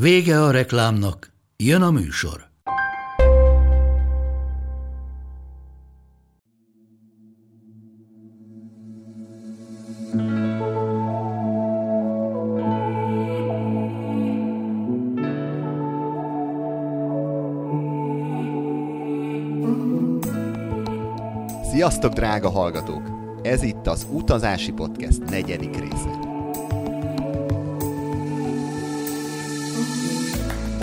Vége a reklámnak, jön a műsor. Sziasztok, drága hallgatók! Ez itt az Utazási Podcast negyedik része.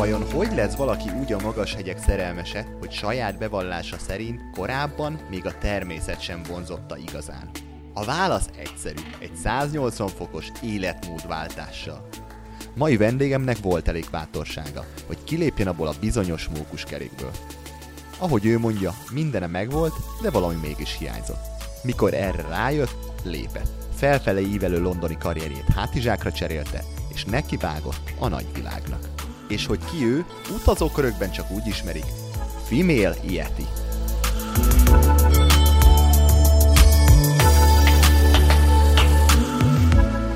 Vajon hogy lesz valaki úgy a magas hegyek szerelmese, hogy saját bevallása szerint korábban még a természet sem vonzotta igazán? A válasz egyszerű, egy 180 fokos életmódváltással. Mai vendégemnek volt elég bátorsága, hogy kilépjen abból a bizonyos mókuskerékből. Ahogy ő mondja, mindene megvolt, de valami mégis hiányzott. Mikor erre rájött, lépett. Felfele ívelő londoni karrierjét hátizsákra cserélte, és nekivágott a nagyvilágnak. És hogy ki ő, utazókörökben csak úgy ismerik, Female Yeti.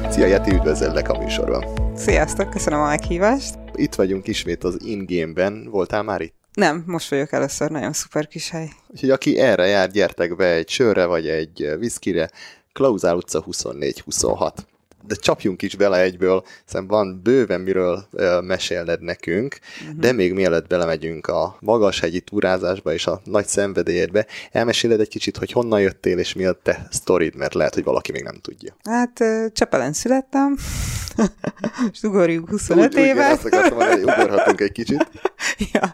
Szia Yeti, üdvözöllek a műsorban. Sziasztok, köszönöm a meghívást. Itt vagyunk ismét az in-game-ben. Voltál már itt? Nem, most vagyok először, nagyon szuper kis hely. Úgyhogy aki erre jár, gyertek be egy sörre vagy egy viszkire. Klauzál utca 24-26 de csapjunk is bele egyből, hiszen van bőven miről mesélned nekünk, uh-huh. de még mielőtt belemegyünk a magashegyi túrázásba és a nagy szenvedélyedbe, elmeséled egy kicsit, hogy honnan jöttél, és mi a te sztorid, mert lehet, hogy valaki még nem tudja. Hát Csepelen születtem, és ugorjunk 25 úgy, évet. Úgy, azt akartam mondani, ugorhatunk egy kicsit. ja,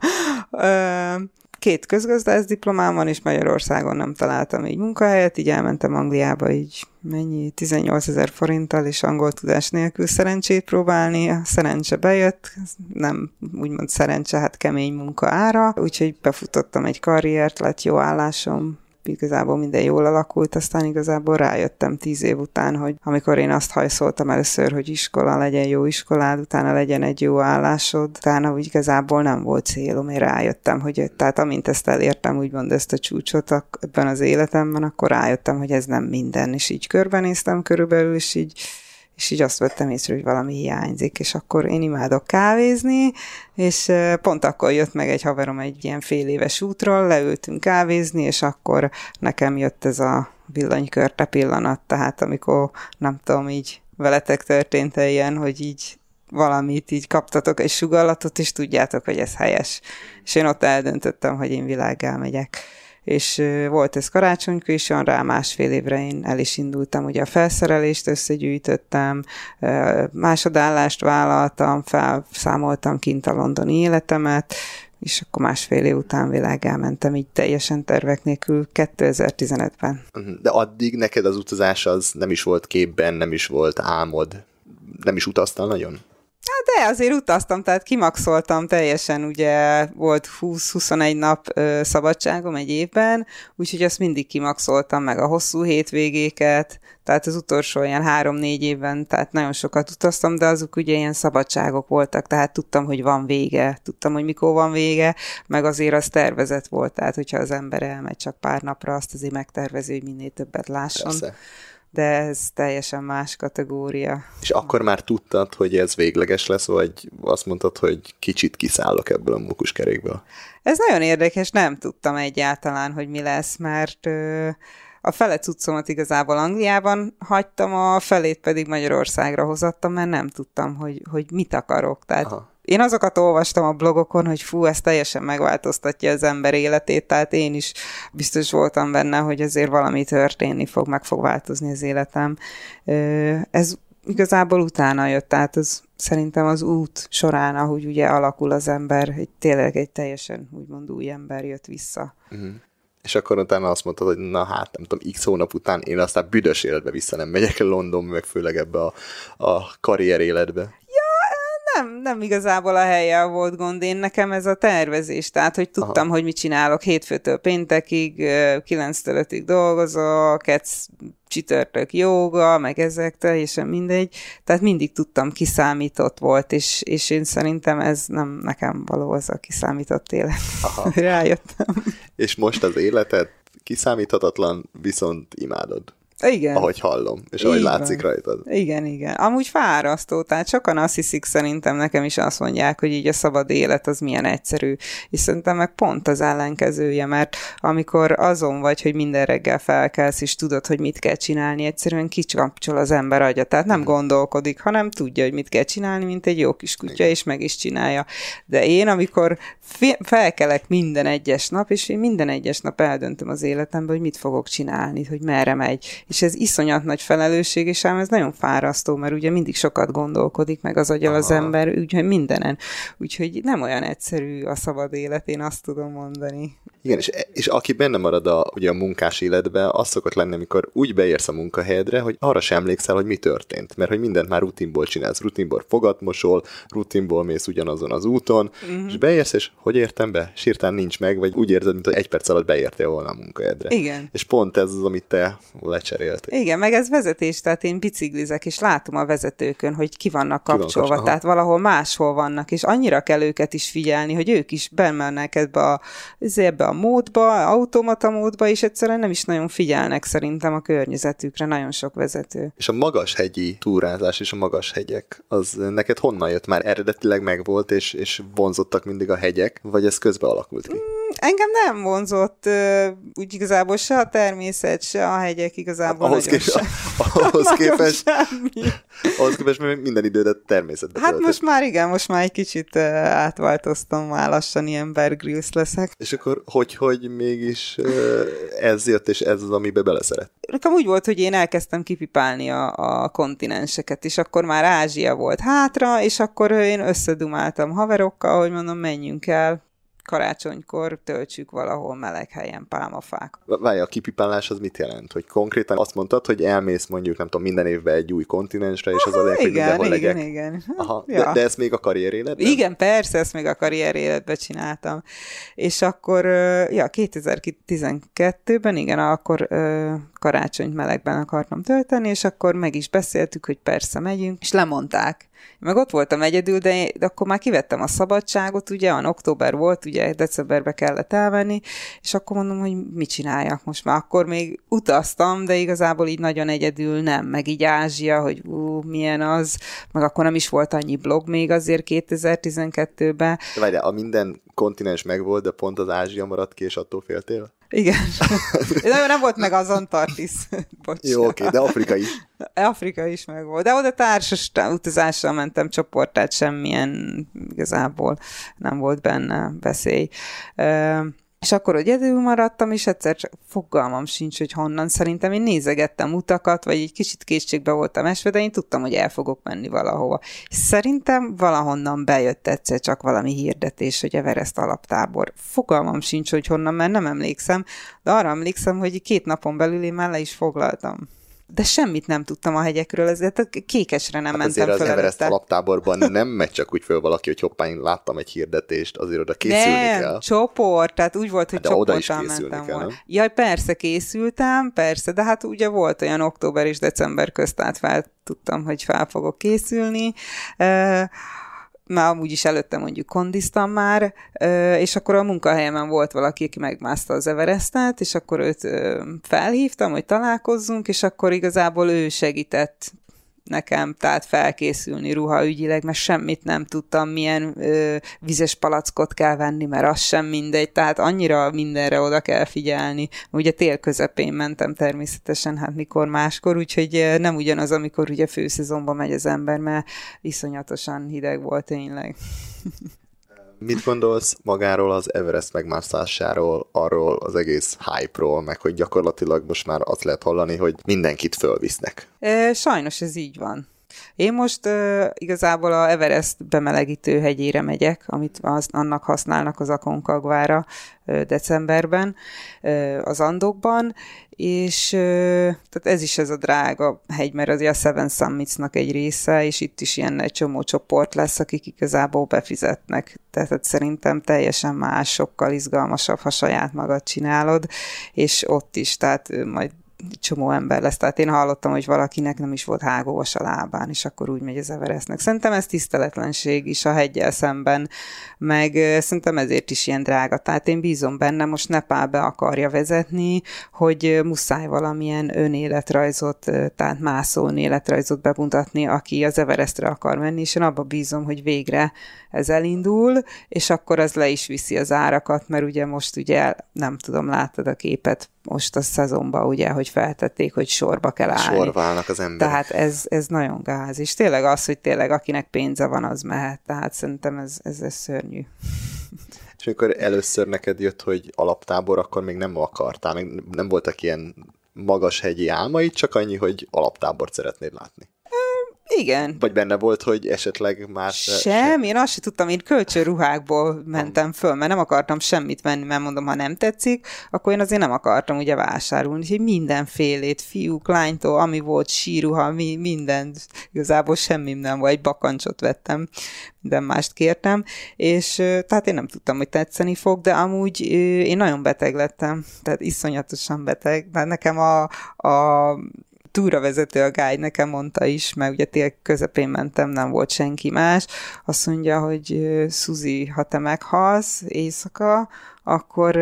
két közgazdász diplomám van, és Magyarországon nem találtam így munkahelyet, így elmentem Angliába így mennyi, 18 ezer forinttal, és angol tudás nélkül szerencsét próbálni. A szerencse bejött, nem úgymond szerencse, hát kemény munka ára, úgyhogy befutottam egy karriert, lett jó állásom, igazából minden jól alakult, aztán igazából rájöttem tíz év után, hogy amikor én azt hajszoltam először, hogy iskola legyen jó iskolád, utána legyen egy jó állásod, utána úgy igazából nem volt célom, én rájöttem, hogy tehát amint ezt elértem, úgymond ezt a csúcsot ebben az életemben, akkor rájöttem, hogy ez nem minden, és így körbenéztem körülbelül, és így és így azt vettem észre, hogy valami hiányzik, és akkor én imádok kávézni, és pont akkor jött meg egy haverom egy ilyen fél éves útról, leültünk kávézni, és akkor nekem jött ez a villanykörte pillanat, tehát amikor nem tudom, így veletek történt -e ilyen, hogy így valamit így kaptatok egy sugallatot, és tudjátok, hogy ez helyes. És én ott eldöntöttem, hogy én világgá megyek és volt ez karácsonykor, és olyan rá másfél évre én el is indultam, ugye a felszerelést összegyűjtöttem, másodállást vállaltam, felszámoltam kint a londoni életemet, és akkor másfél év után világ elmentem így teljesen tervek nélkül 2015-ben. Mhm. De addig neked az utazás az nem is volt képben, nem is volt álmod, nem is utaztál nagyon? Hát de azért utaztam, tehát kimaxoltam teljesen, ugye volt 20-21 nap ö, szabadságom egy évben, úgyhogy azt mindig kimaxoltam, meg a hosszú hétvégéket, tehát az utolsó ilyen három-négy évben, tehát nagyon sokat utaztam, de azok ugye ilyen szabadságok voltak, tehát tudtam, hogy van vége, tudtam, hogy mikor van vége, meg azért az tervezet volt, tehát hogyha az ember elmegy csak pár napra, azt azért megtervezi, hogy minél többet lásson. Persze de ez teljesen más kategória. És akkor már tudtad, hogy ez végleges lesz, vagy azt mondtad, hogy kicsit kiszállok ebből a mukuskerékből? Ez nagyon érdekes, nem tudtam egyáltalán, hogy mi lesz, mert ö, a fele cuccomat igazából Angliában hagytam, a felét pedig Magyarországra hozattam, mert nem tudtam, hogy, hogy mit akarok. Tehát Aha én azokat olvastam a blogokon, hogy fú, ez teljesen megváltoztatja az ember életét, tehát én is biztos voltam benne, hogy azért valami történni fog, meg fog változni az életem. Ez igazából utána jött, tehát az szerintem az út során, ahogy ugye alakul az ember, hogy tényleg egy teljesen úgymond új ember jött vissza. Uh-huh. És akkor utána azt mondtad, hogy na hát, nem tudom, x hónap után én aztán büdös életbe vissza nem megyek London, meg főleg ebbe a, a karrier életbe nem, nem igazából a helyen volt gond, én nekem ez a tervezés, tehát hogy tudtam, Aha. hogy mit csinálok hétfőtől péntekig, 9-től 5-ig dolgozok, ez csütörtök jóga, meg ezek teljesen mindegy, tehát mindig tudtam, kiszámított volt, és, és én szerintem ez nem nekem való az a kiszámított élet. Aha. Rájöttem. És most az életed kiszámíthatatlan, viszont imádod. Igen. Ahogy hallom, és ahogy Igen. látszik rajtad. Igen, igen. Amúgy fárasztó, tehát sokan azt hiszik szerintem, nekem is azt mondják, hogy így a szabad élet az milyen egyszerű, és szerintem meg pont az ellenkezője, mert amikor azon vagy, hogy minden reggel felkelsz, és tudod, hogy mit kell csinálni, egyszerűen kicsapcsol az ember agya, tehát nem mm. gondolkodik, hanem tudja, hogy mit kell csinálni, mint egy jó kis kutya, igen. és meg is csinálja. De én, amikor felkelek minden egyes nap, és én minden egyes nap eldöntöm az életemben, hogy mit fogok csinálni, hogy merre megy, és ez iszonyat nagy felelősség, és ám ez nagyon fárasztó, mert ugye mindig sokat gondolkodik meg az agyal az ember, úgyhogy mindenen. Úgyhogy nem olyan egyszerű a szabad élet, én azt tudom mondani. Igen, és, és aki benne marad a, ugye a munkás életbe, az szokott lenni, amikor úgy beérsz a munkahelyedre, hogy arra sem emlékszel, hogy mi történt, mert hogy mindent már rutinból csinálsz, rutinból fogatmosol, rutinból mész ugyanazon az úton, uh-huh. és beérsz, és hogy értem be? Sírtán nincs meg, vagy úgy érzed, mint hogy egy perc alatt beértél volna a munkahelyedre. Igen. És pont ez az, amit te lecseréltél. Igen, meg ez vezetés, tehát én biciklizek, és látom a vezetőkön, hogy ki vannak kapcsolva, ki van tehát valahol máshol vannak, és annyira kell őket is figyelni, hogy ők is bemennek ebbe a, ebbe a módba, automata módba, és egyszerűen nem is nagyon figyelnek szerintem a környezetükre, nagyon sok vezető. És a magas hegyi túrázás és a magas hegyek, az neked honnan jött? Már eredetileg megvolt, és, és vonzottak mindig a hegyek, vagy ez közbe alakult ki? Mm, engem nem vonzott úgy igazából se a természet, se a hegyek igazából ahhoz, kép, ahhoz képest, ahhoz képest minden idődet természetben Hát töltött. most már igen, most már egy kicsit átváltoztam, már lassan ilyen Bear Grylls leszek. És akkor hogy, hogy mégis ez jött, és ez az, amibe beleszeret? Nekem úgy volt, hogy én elkezdtem kipipálni a, a kontinenseket, és akkor már Ázsia volt hátra, és akkor én összedumáltam haverokkal, hogy mondom, menjünk el karácsonykor töltsük valahol meleg helyen pálmafák. Várj, a kipipálás az mit jelent? Hogy konkrétan azt mondtad, hogy elmész mondjuk, nem tudom, minden évben egy új kontinensre, és az a leg, hogy mindenhol igen, legek. igen. Aha, ja. de, de ezt még a karrier életben? Igen, persze, ezt még a karrier életben csináltam. És akkor, ja, 2012-ben, igen, akkor karácsonyt melegben akartam tölteni, és akkor meg is beszéltük, hogy persze megyünk, és lemondták meg ott voltam egyedül, de, de akkor már kivettem a szabadságot, ugye, a október volt, ugye decemberbe kellett elvenni, és akkor mondom, hogy mit csináljak most már. Akkor még utaztam, de igazából így nagyon egyedül nem, meg így Ázsia, hogy ú, milyen az, meg akkor nem is volt annyi blog még azért 2012-ben. De várj, a minden kontinens megvolt, de pont az Ázsia maradt ki, és attól féltél? Igen. De nem volt meg az Antarktis. Jó, oké, de Afrika is. Afrika is meg volt. De oda társas utazással mentem csoport, tehát semmilyen igazából nem volt benne veszély. És akkor, hogy egyedül maradtam, és egyszer csak fogalmam sincs, hogy honnan. Szerintem én nézegettem utakat, vagy egy kicsit készségbe voltam esve, de én tudtam, hogy el fogok menni valahova. Szerintem valahonnan bejött egyszer csak valami hirdetés, hogy Everest alaptábor. Fogalmam sincs, hogy honnan, mert nem emlékszem, de arra emlékszem, hogy két napon belül én már le is foglaltam de semmit nem tudtam a hegyekről, ezért kékesre nem hát mentem azért az Everest alaptáborban nem megy csak úgy föl valaki, hogy hoppá, én láttam egy hirdetést, azért oda készülni nem, kell. csoport, tehát úgy volt, hogy de csoporttal mentem kell, volna. Jaj, persze készültem, persze, de hát ugye volt olyan október és december közt, tehát fel tudtam, hogy fel fogok készülni. Uh, már amúgy is előtte mondjuk kondiztam már, és akkor a munkahelyemen volt valaki, aki megmászta az Everestet, és akkor őt felhívtam, hogy találkozzunk, és akkor igazából ő segített nekem, tehát felkészülni ruhaügyileg, mert semmit nem tudtam, milyen ö, vizes palackot kell venni, mert az sem mindegy, tehát annyira mindenre oda kell figyelni. Ugye tél közepén mentem természetesen, hát mikor máskor, úgyhogy nem ugyanaz, amikor ugye főszezonban megy az ember, mert iszonyatosan hideg volt tényleg. Mit gondolsz magáról az Everest megmászásáról, arról az egész hype-ról, meg hogy gyakorlatilag most már azt lehet hallani, hogy mindenkit fölvisznek? E, sajnos ez így van. Én most uh, igazából a Everest bemelegítő hegyére megyek, amit az, annak használnak az Aconcagvára uh, decemberben uh, az Andokban, és uh, tehát ez is ez a drága hegy, mert azért a Seven Summitsnak egy része, és itt is ilyen egy csomó csoport lesz, akik igazából befizetnek. Tehát szerintem teljesen más, sokkal izgalmasabb, ha saját magad csinálod, és ott is, tehát majd csomó ember lesz. Tehát én hallottam, hogy valakinek nem is volt hágóvas a lábán, és akkor úgy megy az Everestnek. Szerintem ez tiszteletlenség is a hegyel szemben, meg szerintem ezért is ilyen drága. Tehát én bízom benne, most Nepálbe akarja vezetni, hogy muszáj valamilyen önéletrajzot, tehát mászó önéletrajzot bemutatni, aki az Everestre akar menni, és én abba bízom, hogy végre ez elindul, és akkor az le is viszi az árakat, mert ugye most ugye nem tudom, láttad a képet most a szezonban, ugye, hogy feltették, hogy sorba kell állni. Sorválnak az emberek. Tehát ez, ez nagyon gáz, és tényleg az, hogy tényleg akinek pénze van, az mehet, tehát szerintem ez, ez, ez szörnyű. És amikor először neked jött, hogy alaptábor, akkor még nem akartál, még nem voltak ilyen magas hegyi álmaid, csak annyi, hogy alaptábort szeretnéd látni. Igen. Vagy benne volt, hogy esetleg más... Sem, én azt sem tudtam, én kölcsönruhákból mentem föl, mert nem akartam semmit venni, mert mondom, ha nem tetszik, akkor én azért nem akartam ugye vásárolni, úgyhogy mindenfélét, fiúk, lánytól, ami volt, síruha, mi, minden, igazából semmi nem volt, egy bakancsot vettem, minden mást kértem, és tehát én nem tudtam, hogy tetszeni fog, de amúgy én nagyon beteg lettem, tehát iszonyatosan beteg, de nekem a, a túravezető a guide nekem mondta is, mert ugye tél közepén mentem, nem volt senki más, azt mondja, hogy Suzi, ha te meghalsz éjszaka, akkor,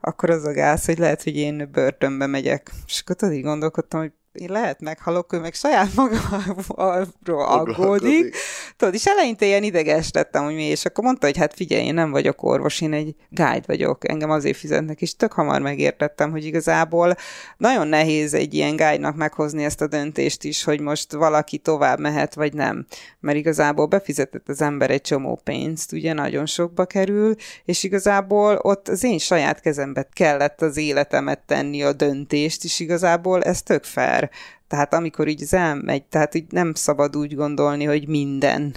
akkor az a gáz, hogy lehet, hogy én börtönbe megyek. És akkor tudod, így gondolkodtam, hogy lehet meghalok, ő meg saját magáról aggódik. Tudod, és eleinte ilyen ideges lettem, hogy mi, és akkor mondta, hogy hát figyelj, én nem vagyok orvos, én egy guide vagyok, engem azért fizetnek, és tök hamar megértettem, hogy igazából nagyon nehéz egy ilyen guide-nak meghozni ezt a döntést is, hogy most valaki tovább mehet, vagy nem. Mert igazából befizetett az ember egy csomó pénzt, ugye nagyon sokba kerül, és igazából ott az én saját kezembe kellett az életemet tenni a döntést, és igazából ez tök fair tehát amikor így az elmegy, tehát így nem szabad úgy gondolni, hogy minden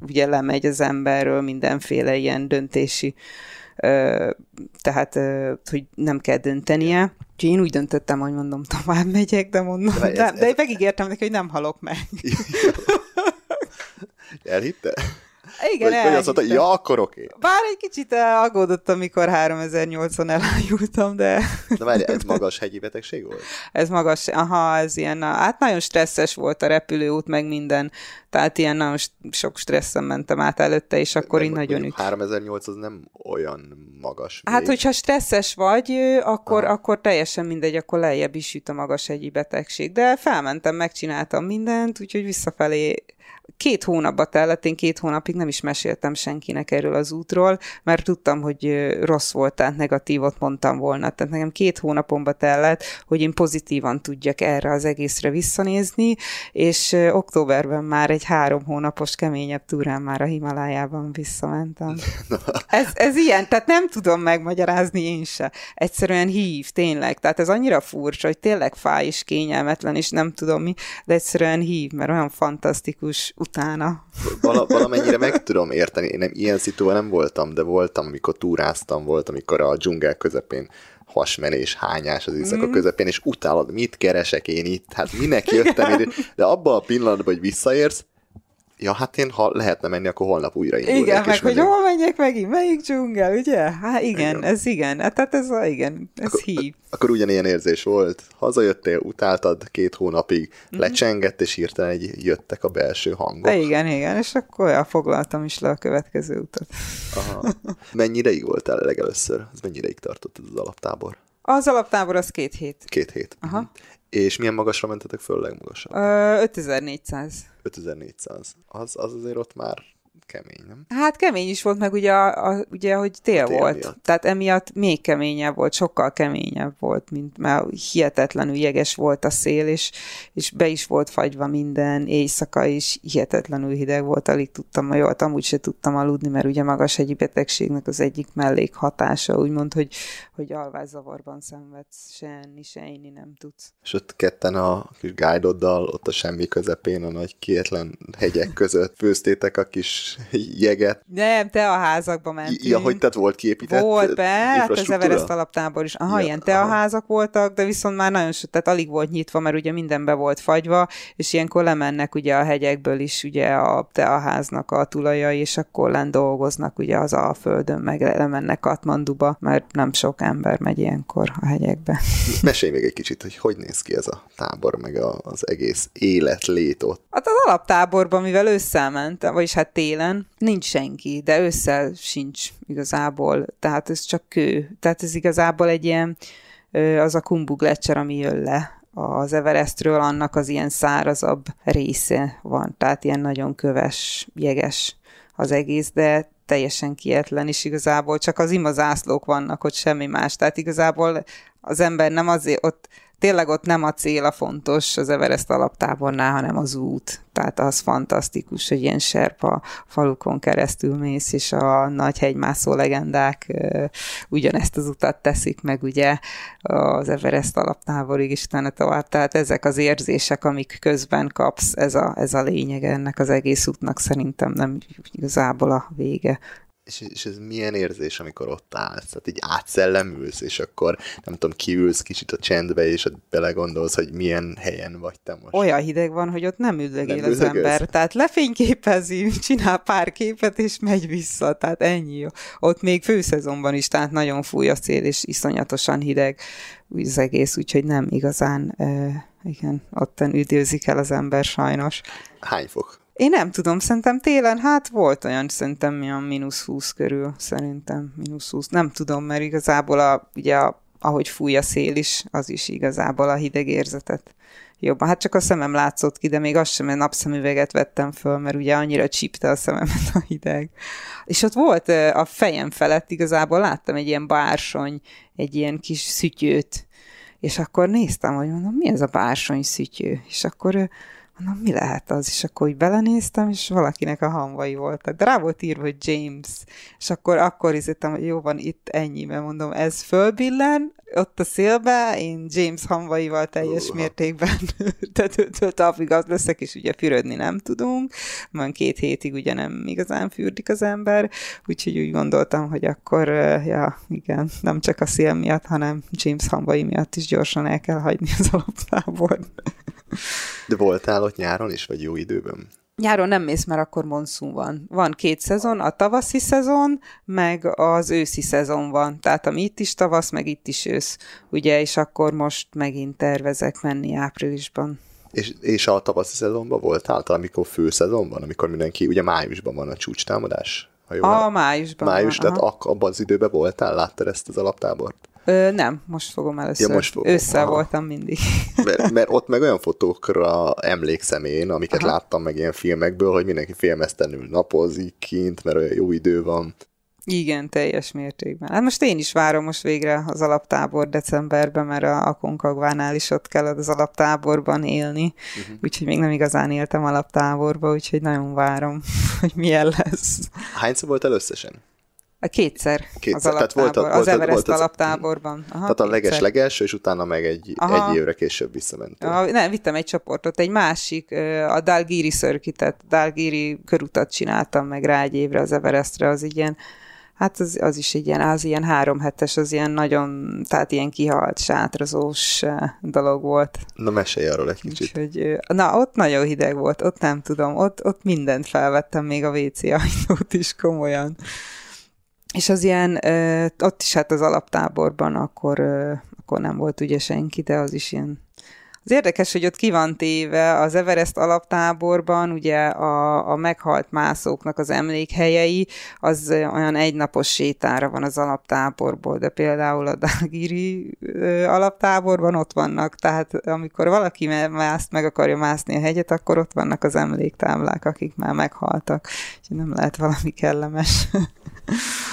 ugye lemegy az emberről, mindenféle ilyen döntési ö, tehát, ö, hogy nem kell döntenie. Úgyhogy én úgy döntöttem, hogy mondom, tovább megyek, de mondom, de, ez, de, ez... de megígértem neki, hogy nem halok meg. Elhitte? Igen, vagy, vagy azt mondta, ja, akkor oké. Okay. Bár egy kicsit aggódott, amikor 3008-on elájultam, de... De várj, ez magas hegyi betegség volt? Ez magas, aha, ez ilyen, hát nagyon stresszes volt a repülőút, meg minden, tehát ilyen nagyon sok stresszen mentem át előtte, és akkor így nagyon üt. 3008 az nem olyan magas vég. Hát, hogyha stresszes vagy, akkor, akkor teljesen mindegy, akkor lejjebb is jut a magas hegyi betegség. De felmentem, megcsináltam mindent, úgyhogy visszafelé két hónapba tellett, én két hónapig nem is meséltem senkinek erről az útról, mert tudtam, hogy rossz volt, tehát negatívot mondtam volna. Tehát nekem két hónapomba tellett, hogy én pozitívan tudjak erre az egészre visszanézni, és októberben már egy három hónapos keményebb túrán már a Himalájában visszamentem. Ez, ez ilyen, tehát nem tudom megmagyarázni én se. Egyszerűen hív, tényleg. Tehát ez annyira furcsa, hogy tényleg fáj és kényelmetlen, és nem tudom mi, de egyszerűen hív, mert olyan fantasztikus utána. Val- valamennyire meg tudom érteni, én nem, ilyen szitúban nem voltam, de voltam, amikor túráztam, volt, amikor a dzsungel közepén hasmenés, hányás az éjszaka mm. közepén, és utálod, mit keresek én itt, hát minek jöttem ide, de abban a pillanatban, hogy visszaérsz, Ja, hát én, ha lehetne menni, akkor holnap újra indulnék. Igen, meg hogy hol menjek megint, melyik dzsungel, ugye? Hát igen, igen. ez igen, hát, tehát ez, igen, ez akkor, hív. Akkor ugyanilyen érzés volt. Hazajöttél, utáltad két hónapig, mm-hmm. lecsengett, és hirtelen egy jöttek a belső hangok. De igen, igen, és akkor elfoglaltam is le a következő utat. Aha. Mennyi ideig voltál legelőször? Ez mennyi ideig tartott ez az alaptábor? Az alaptábor az két hét. Két hét. Aha. És milyen magasra mentetek föl legmagasabb? Ö, 5400. 5400. Az, az azért ott már kemény, nem? Hát kemény is volt, meg ugye, a, a, ugye hogy tél, Tél volt. miatt. Tehát emiatt még keményebb volt, sokkal keményebb volt, mint mert hihetetlenül jeges volt a szél, és, és be is volt fagyva minden, éjszaka is hihetetlenül hideg volt, alig tudtam, jó, amúgy se tudtam aludni, mert ugye magas hegyi betegségnek az egyik mellékhatása, úgymond, hogy, hogy alvászavarban szenvedsz, se enni, se inni nem tudsz. És ott ketten a kis guide-oddal, ott a semmi közepén, a nagy kietlen hegyek között főztétek a kis jeget. Nem, te a házakba mentünk. Ja, hogy tehát volt kiépített Volt be, hát az? Everest alaptábor is. Aha, Ja, ilyen aha. teaházak voltak, de viszont már nagyon so, tehát alig volt nyitva, mert ugye minden be volt fagyva, és ilyenkor lemennek ugye a hegyekből is ugye a teaháznak a tulajai, és akkor len dolgoznak ugye az Alföldön, meg lemennek Katmanduba, mert nem sok ember megy ilyenkor a hegyekbe. Mesélj még egy kicsit, hogy hogy néz ki ez a tábor, meg a, az egész életlét ott. Hát az alaptáborban, mivel ősszel ment, vagyis hát télen, nincs senki, de ősszel sincs igazából, tehát ez csak kő. Tehát ez igazából egy ilyen, az a Kumbu Gletscher, ami jön le az Everestről, annak az ilyen szárazabb része van, tehát ilyen nagyon köves, jeges az egész, de teljesen kietlen, és igazából csak az imazászlók vannak, hogy semmi más. Tehát igazából az ember nem azért ott tényleg ott nem a cél a fontos az Everest alaptábornál, hanem az út. Tehát az fantasztikus, hogy ilyen serpa falukon keresztül mész, és a nagy hegymászó legendák ugyanezt az utat teszik meg ugye az Everest alaptáborig is utána tovább. Tehát ezek az érzések, amik közben kapsz, ez a, ez a lényeg ennek az egész útnak szerintem nem igazából a vége. És, és ez milyen érzés, amikor ott állsz? Tehát így átszellemülsz, és akkor nem tudom, kiülsz kicsit a csendbe, és ott belegondolsz, hogy milyen helyen vagy te most. Olyan hideg van, hogy ott nem üldögél Nem az ember. Tehát lefényképezi, csinál pár képet, és megy vissza. Tehát ennyi. jó. Ott még főszezonban is, tehát nagyon fúj a szél, és iszonyatosan hideg az egész, úgyhogy nem igazán, uh, igen, otten üdőzik el az ember sajnos. Hány fok? Én nem tudom, szerintem télen, hát volt olyan, szerintem milyen mínusz 20 körül, szerintem mínusz 20, nem tudom, mert igazából a, ugye a, ahogy fúj a szél is, az is igazából a hideg érzetet jobban. Hát csak a szemem látszott ki, de még az sem, mert napszemüveget vettem föl, mert ugye annyira csípte a szememet a hideg. És ott volt a fejem felett igazából láttam egy ilyen bársony, egy ilyen kis szütyőt, és akkor néztem, hogy mondom, mi ez a bársony szütyő? És akkor mondom, mi lehet az? És akkor úgy belenéztem, és valakinek a hamvai voltak. De rá volt írva, hogy James. És akkor, akkor izzettem, hogy jó van, itt ennyi, mert mondom, ez fölbillen, ott a szélbe, én James hamvaival teljes Uha. mértékben tetőtől talpig az leszek, és ugye fürödni nem tudunk, van két hétig ugye nem igazán fürdik az ember, úgyhogy úgy gondoltam, hogy akkor, ja, igen, nem csak a szél miatt, hanem James hamvai miatt is gyorsan el kell hagyni az alaptábort. De voltál ott nyáron is, vagy jó időben? Nyáron nem mész, mert akkor monszun van. Van két szezon, a tavaszi szezon, meg az őszi szezon van. Tehát ami itt is tavasz, meg itt is ősz. Ugye, és akkor most megint tervezek menni áprilisban. És, és a tavaszi szezonban voltál, talán amikor főszezon van, amikor mindenki, ugye májusban van a csúcstámadás? Ha jól A májusban Május, van, tehát ak- abban az időben voltál, láttad ezt az alaptábort? Ö, nem, most fogom először. Ja, most fogom, Ősszel aha. voltam mindig. Mert, mert ott meg olyan fotókra emlékszem én, amiket Aha. láttam meg ilyen filmekből, hogy mindenki félmeztelenül napozik kint, mert olyan jó idő van. Igen, teljes mértékben. Hát most én is várom most végre az alaptábor decemberben, mert a, a Konkagvánál is ott kell az alaptáborban élni, uh-huh. úgyhogy még nem igazán éltem alaptáborba, úgyhogy nagyon várom, hogy milyen lesz. Hányszor voltál összesen? A kétszer, Kétszer, az tehát alaptábor, voltad- az Everest voltad- alaptáborban. Aha, Tehát a leges legelső, és utána meg egy, Aha. egy évre később visszamentél. Ja, nem, vittem egy csoportot, egy másik, a Dalgiri Circuitet, Dalgiri körutat csináltam meg rá egy évre az Everestre, az ilyen, hát az, az is egy ilyen, az ilyen három hetes, az ilyen nagyon, tehát ilyen kihalt, sátrazós dolog volt. Na mesélj arról egy kicsit. Úgyhogy, na, ott nagyon hideg volt, ott nem tudom, ott, ott mindent felvettem, még a WC ajtót is komolyan. És az ilyen, ott is hát az alaptáborban akkor, akkor nem volt ugye senki, de az is ilyen, Az érdekes, hogy ott ki van téve az Everest alaptáborban, ugye a, a meghalt mászóknak az emlékhelyei, az olyan egynapos sétára van az alaptáborból, de például a Dagiri alaptáborban ott vannak, tehát amikor valaki mászt, meg akarja mászni a hegyet, akkor ott vannak az emléktáblák, akik már meghaltak, úgyhogy nem lehet valami kellemes.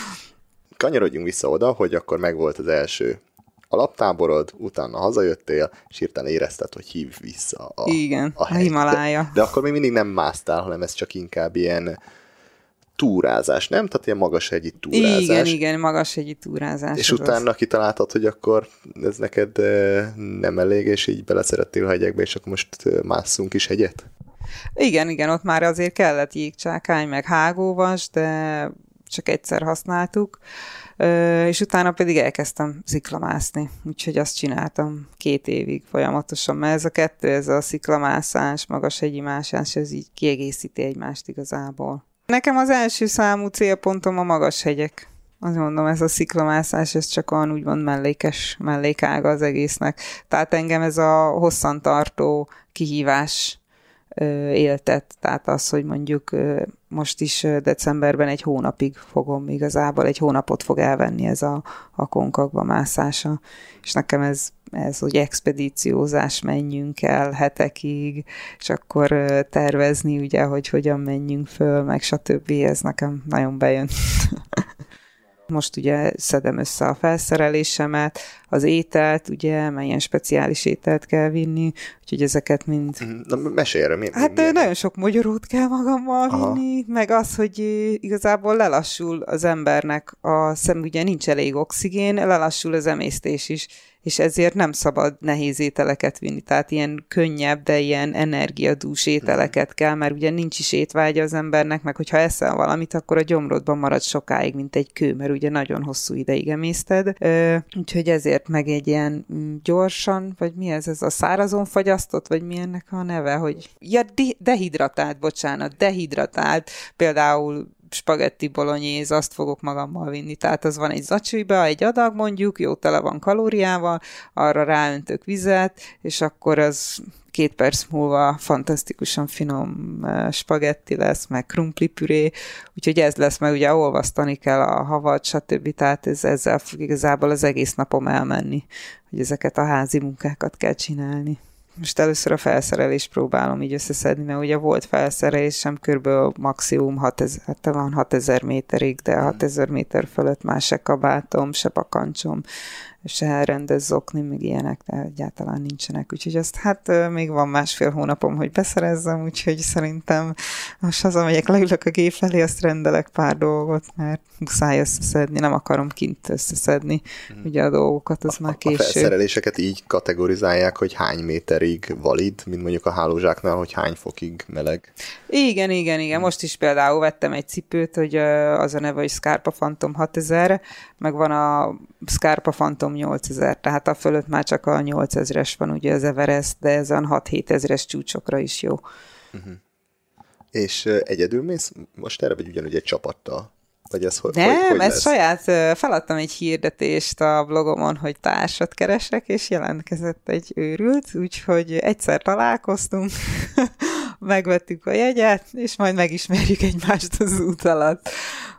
Kanyarodjunk vissza oda, hogy akkor megvolt az első alaptáborod, utána hazajöttél, és hirtelen érezted, hogy hív vissza a, Igen, a, a Himalája. De, de akkor még mindig nem másztál, hanem ez csak inkább ilyen túrázás, nem? Tehát ilyen magashegyi túrázás. Igen, igen, magashegyi túrázás. És utána az. kitaláltad, hogy akkor ez neked eh, nem elég, és így beleszerettél a hegyekbe, és akkor most eh, másszunk is hegyet? Igen, igen, ott már azért kellett jégcsákány, meg hágóvas, de csak egyszer használtuk és utána pedig elkezdtem sziklamászni, úgyhogy azt csináltam két évig folyamatosan, mert ez a kettő, ez a sziklamászás, magas hegyi mászás, ez így kiegészíti egymást igazából. Nekem az első számú célpontom a magas hegyek. Azt mondom, ez a sziklamászás, ez csak olyan úgymond mellékes, mellékága az egésznek. Tehát engem ez a hosszantartó kihívás éltet, tehát az, hogy mondjuk most is decemberben egy hónapig fogom igazából, egy hónapot fog elvenni ez a, a konkakba mászása, és nekem ez, ez, hogy expedíciózás menjünk el hetekig, és akkor tervezni ugye, hogy hogyan menjünk föl, meg stb. Ez nekem nagyon bejön. Most ugye szedem össze a felszerelésemet, az ételt, ugye, mert ilyen speciális ételt kell vinni, úgyhogy ezeket mind... Mhm. Na, mesélj erre, mi, Hát mi, nagyon sok magyarót kell magammal Aha. vinni, meg az, hogy igazából lelassul az embernek a szem, ugye nincs elég oxigén, lelassul az emésztés is, és ezért nem szabad nehéz ételeket vinni, tehát ilyen könnyebb, de ilyen energiadús ételeket kell, mert ugye nincs is étvágya az embernek, meg hogyha eszel valamit, akkor a gyomrodban marad sokáig, mint egy kő, mert ugye nagyon hosszú ideig emészted, úgyhogy ezért meg egy ilyen mm, gyorsan, vagy mi ez, ez a szárazon fagyasztott, vagy mi ennek a neve, hogy ja, dehidratált, bocsánat, dehidratált, például spagetti bolonyéz, azt fogok magammal vinni. Tehát az van egy zacsiba, egy adag mondjuk, jó tele van kalóriával, arra ráöntök vizet, és akkor az két perc múlva fantasztikusan finom eh, spagetti lesz, meg krumplipüré, úgyhogy ez lesz, mert ugye olvasztani kell a havat, stb. Tehát ez, ezzel fog igazából az egész napom elmenni, hogy ezeket a házi munkákat kell csinálni. Most először a felszerelést próbálom így összeszedni, mert ugye volt felszerelésem kb. maximum 6000, hát van 6000 méterig, de 6000 méter fölött már se kabátom, se bakancsom, se elrendez zokni, még ilyenek, de egyáltalán nincsenek. Úgyhogy azt hát még van másfél hónapom, hogy beszerezzem, úgyhogy szerintem most hazamegyek, leülök a gép elé, azt rendelek pár dolgot, mert muszáj összeszedni, nem akarom kint összeszedni mm. ugye a dolgokat, az a, már késő. A felszereléseket így kategorizálják, hogy hány méterig valid, mint mondjuk a hálózsáknál, hogy hány fokig meleg. Igen, igen, igen. Most is például vettem egy cipőt, hogy az a neve, hogy Scarpa Phantom 6000, meg van a Scarpa Phantom 8000, tehát a fölött már csak a 8000-es van ugye az Everest, de ez a 6-7 ezeres csúcsokra is jó. Uh-huh. És egyedül mész most erre, vagy ugyanúgy egy csapattal? Vagy ez hogy, Nem, hogy, hogy ez lesz? saját, feladtam egy hirdetést a blogomon, hogy társat keresek, és jelentkezett egy őrült, úgyhogy egyszer találkoztunk, megvettük a jegyet, és majd megismerjük egymást az út alatt.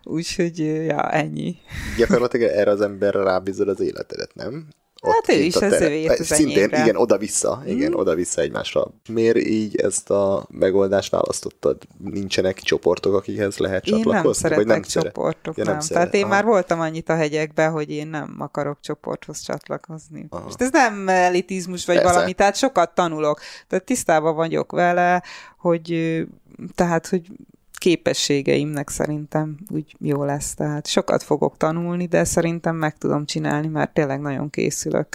Úgyhogy, ja, ennyi. Gyakorlatilag erre az emberre rábízod az életedet, nem? hát ő is az ő az Szintén, enyémre. igen, oda-vissza, igen, mm. oda-vissza egymásra. Miért így ezt a megoldást választottad? Nincsenek csoportok, akikhez lehet én csatlakozni? nem szeretek vagy nem csoportok, ja, nem. nem. Tehát én Aha. már voltam annyit a hegyekben, hogy én nem akarok csoporthoz csatlakozni. Aha. Most ez nem elitizmus vagy Persze. valami, tehát sokat tanulok. Tehát tisztában vagyok vele, hogy tehát, hogy képességeimnek szerintem úgy jó lesz. Tehát sokat fogok tanulni, de szerintem meg tudom csinálni, mert tényleg nagyon készülök.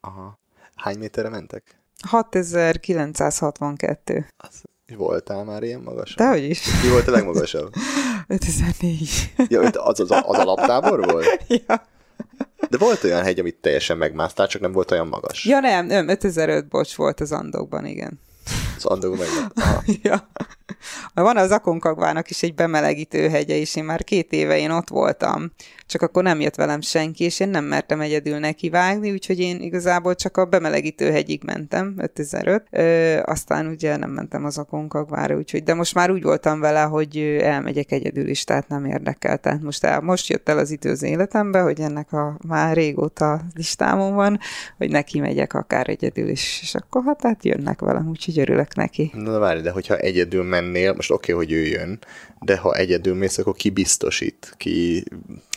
Aha. Hány méterre mentek? 6962. Az, voltál már ilyen magas? Dehogy is. Mi volt a legmagasabb? 54. Ja, az, az, az alaptábor volt? ja. De volt olyan hegy, amit teljesen megmásztál, csak nem volt olyan magas. Ja nem, nem 5005 bocs volt az Andokban, igen. Az Andokban meg ja. Van az Akonkagvának is egy bemelegítő hegye, és én már két éve én ott voltam, csak akkor nem jött velem senki, és én nem mertem egyedül nekivágni, úgyhogy én igazából csak a bemelegítő hegyig mentem, 5005, ö, aztán ugye nem mentem az Akonkagvára, úgyhogy, de most már úgy voltam vele, hogy elmegyek egyedül is, tehát nem érdekel. Tehát most, el, most jött el az idő az életembe, hogy ennek a már régóta listámon van, hogy neki megyek akár egyedül is, és akkor hát, hát jönnek velem, úgyhogy örülök neki. Na várj, de hogyha egyedül mennél, most oké, okay, hogy ő jön, de ha egyedül mész, akkor ki biztosít? Ki...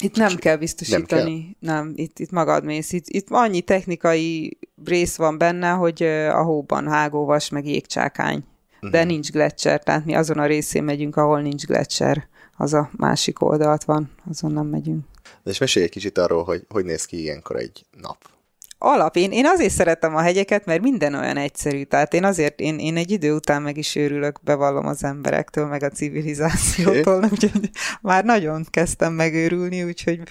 Itt nem kell biztosítani, nem, kell? nem itt, itt magad mész. Itt, itt annyi technikai rész van benne, hogy a hóban hágóvas, meg jégcsákány. De uh-huh. nincs gletszer, tehát mi azon a részén megyünk, ahol nincs gletszer. Az a másik oldalt van, azon nem megyünk. De és mesélj egy kicsit arról, hogy hogy néz ki ilyenkor egy nap alap. Én, én azért szeretem a hegyeket, mert minden olyan egyszerű. Tehát én azért, én, én egy idő után meg is őrülök, bevallom az emberektől, meg a civilizációtól, úgyhogy már nagyon kezdtem megőrülni, úgyhogy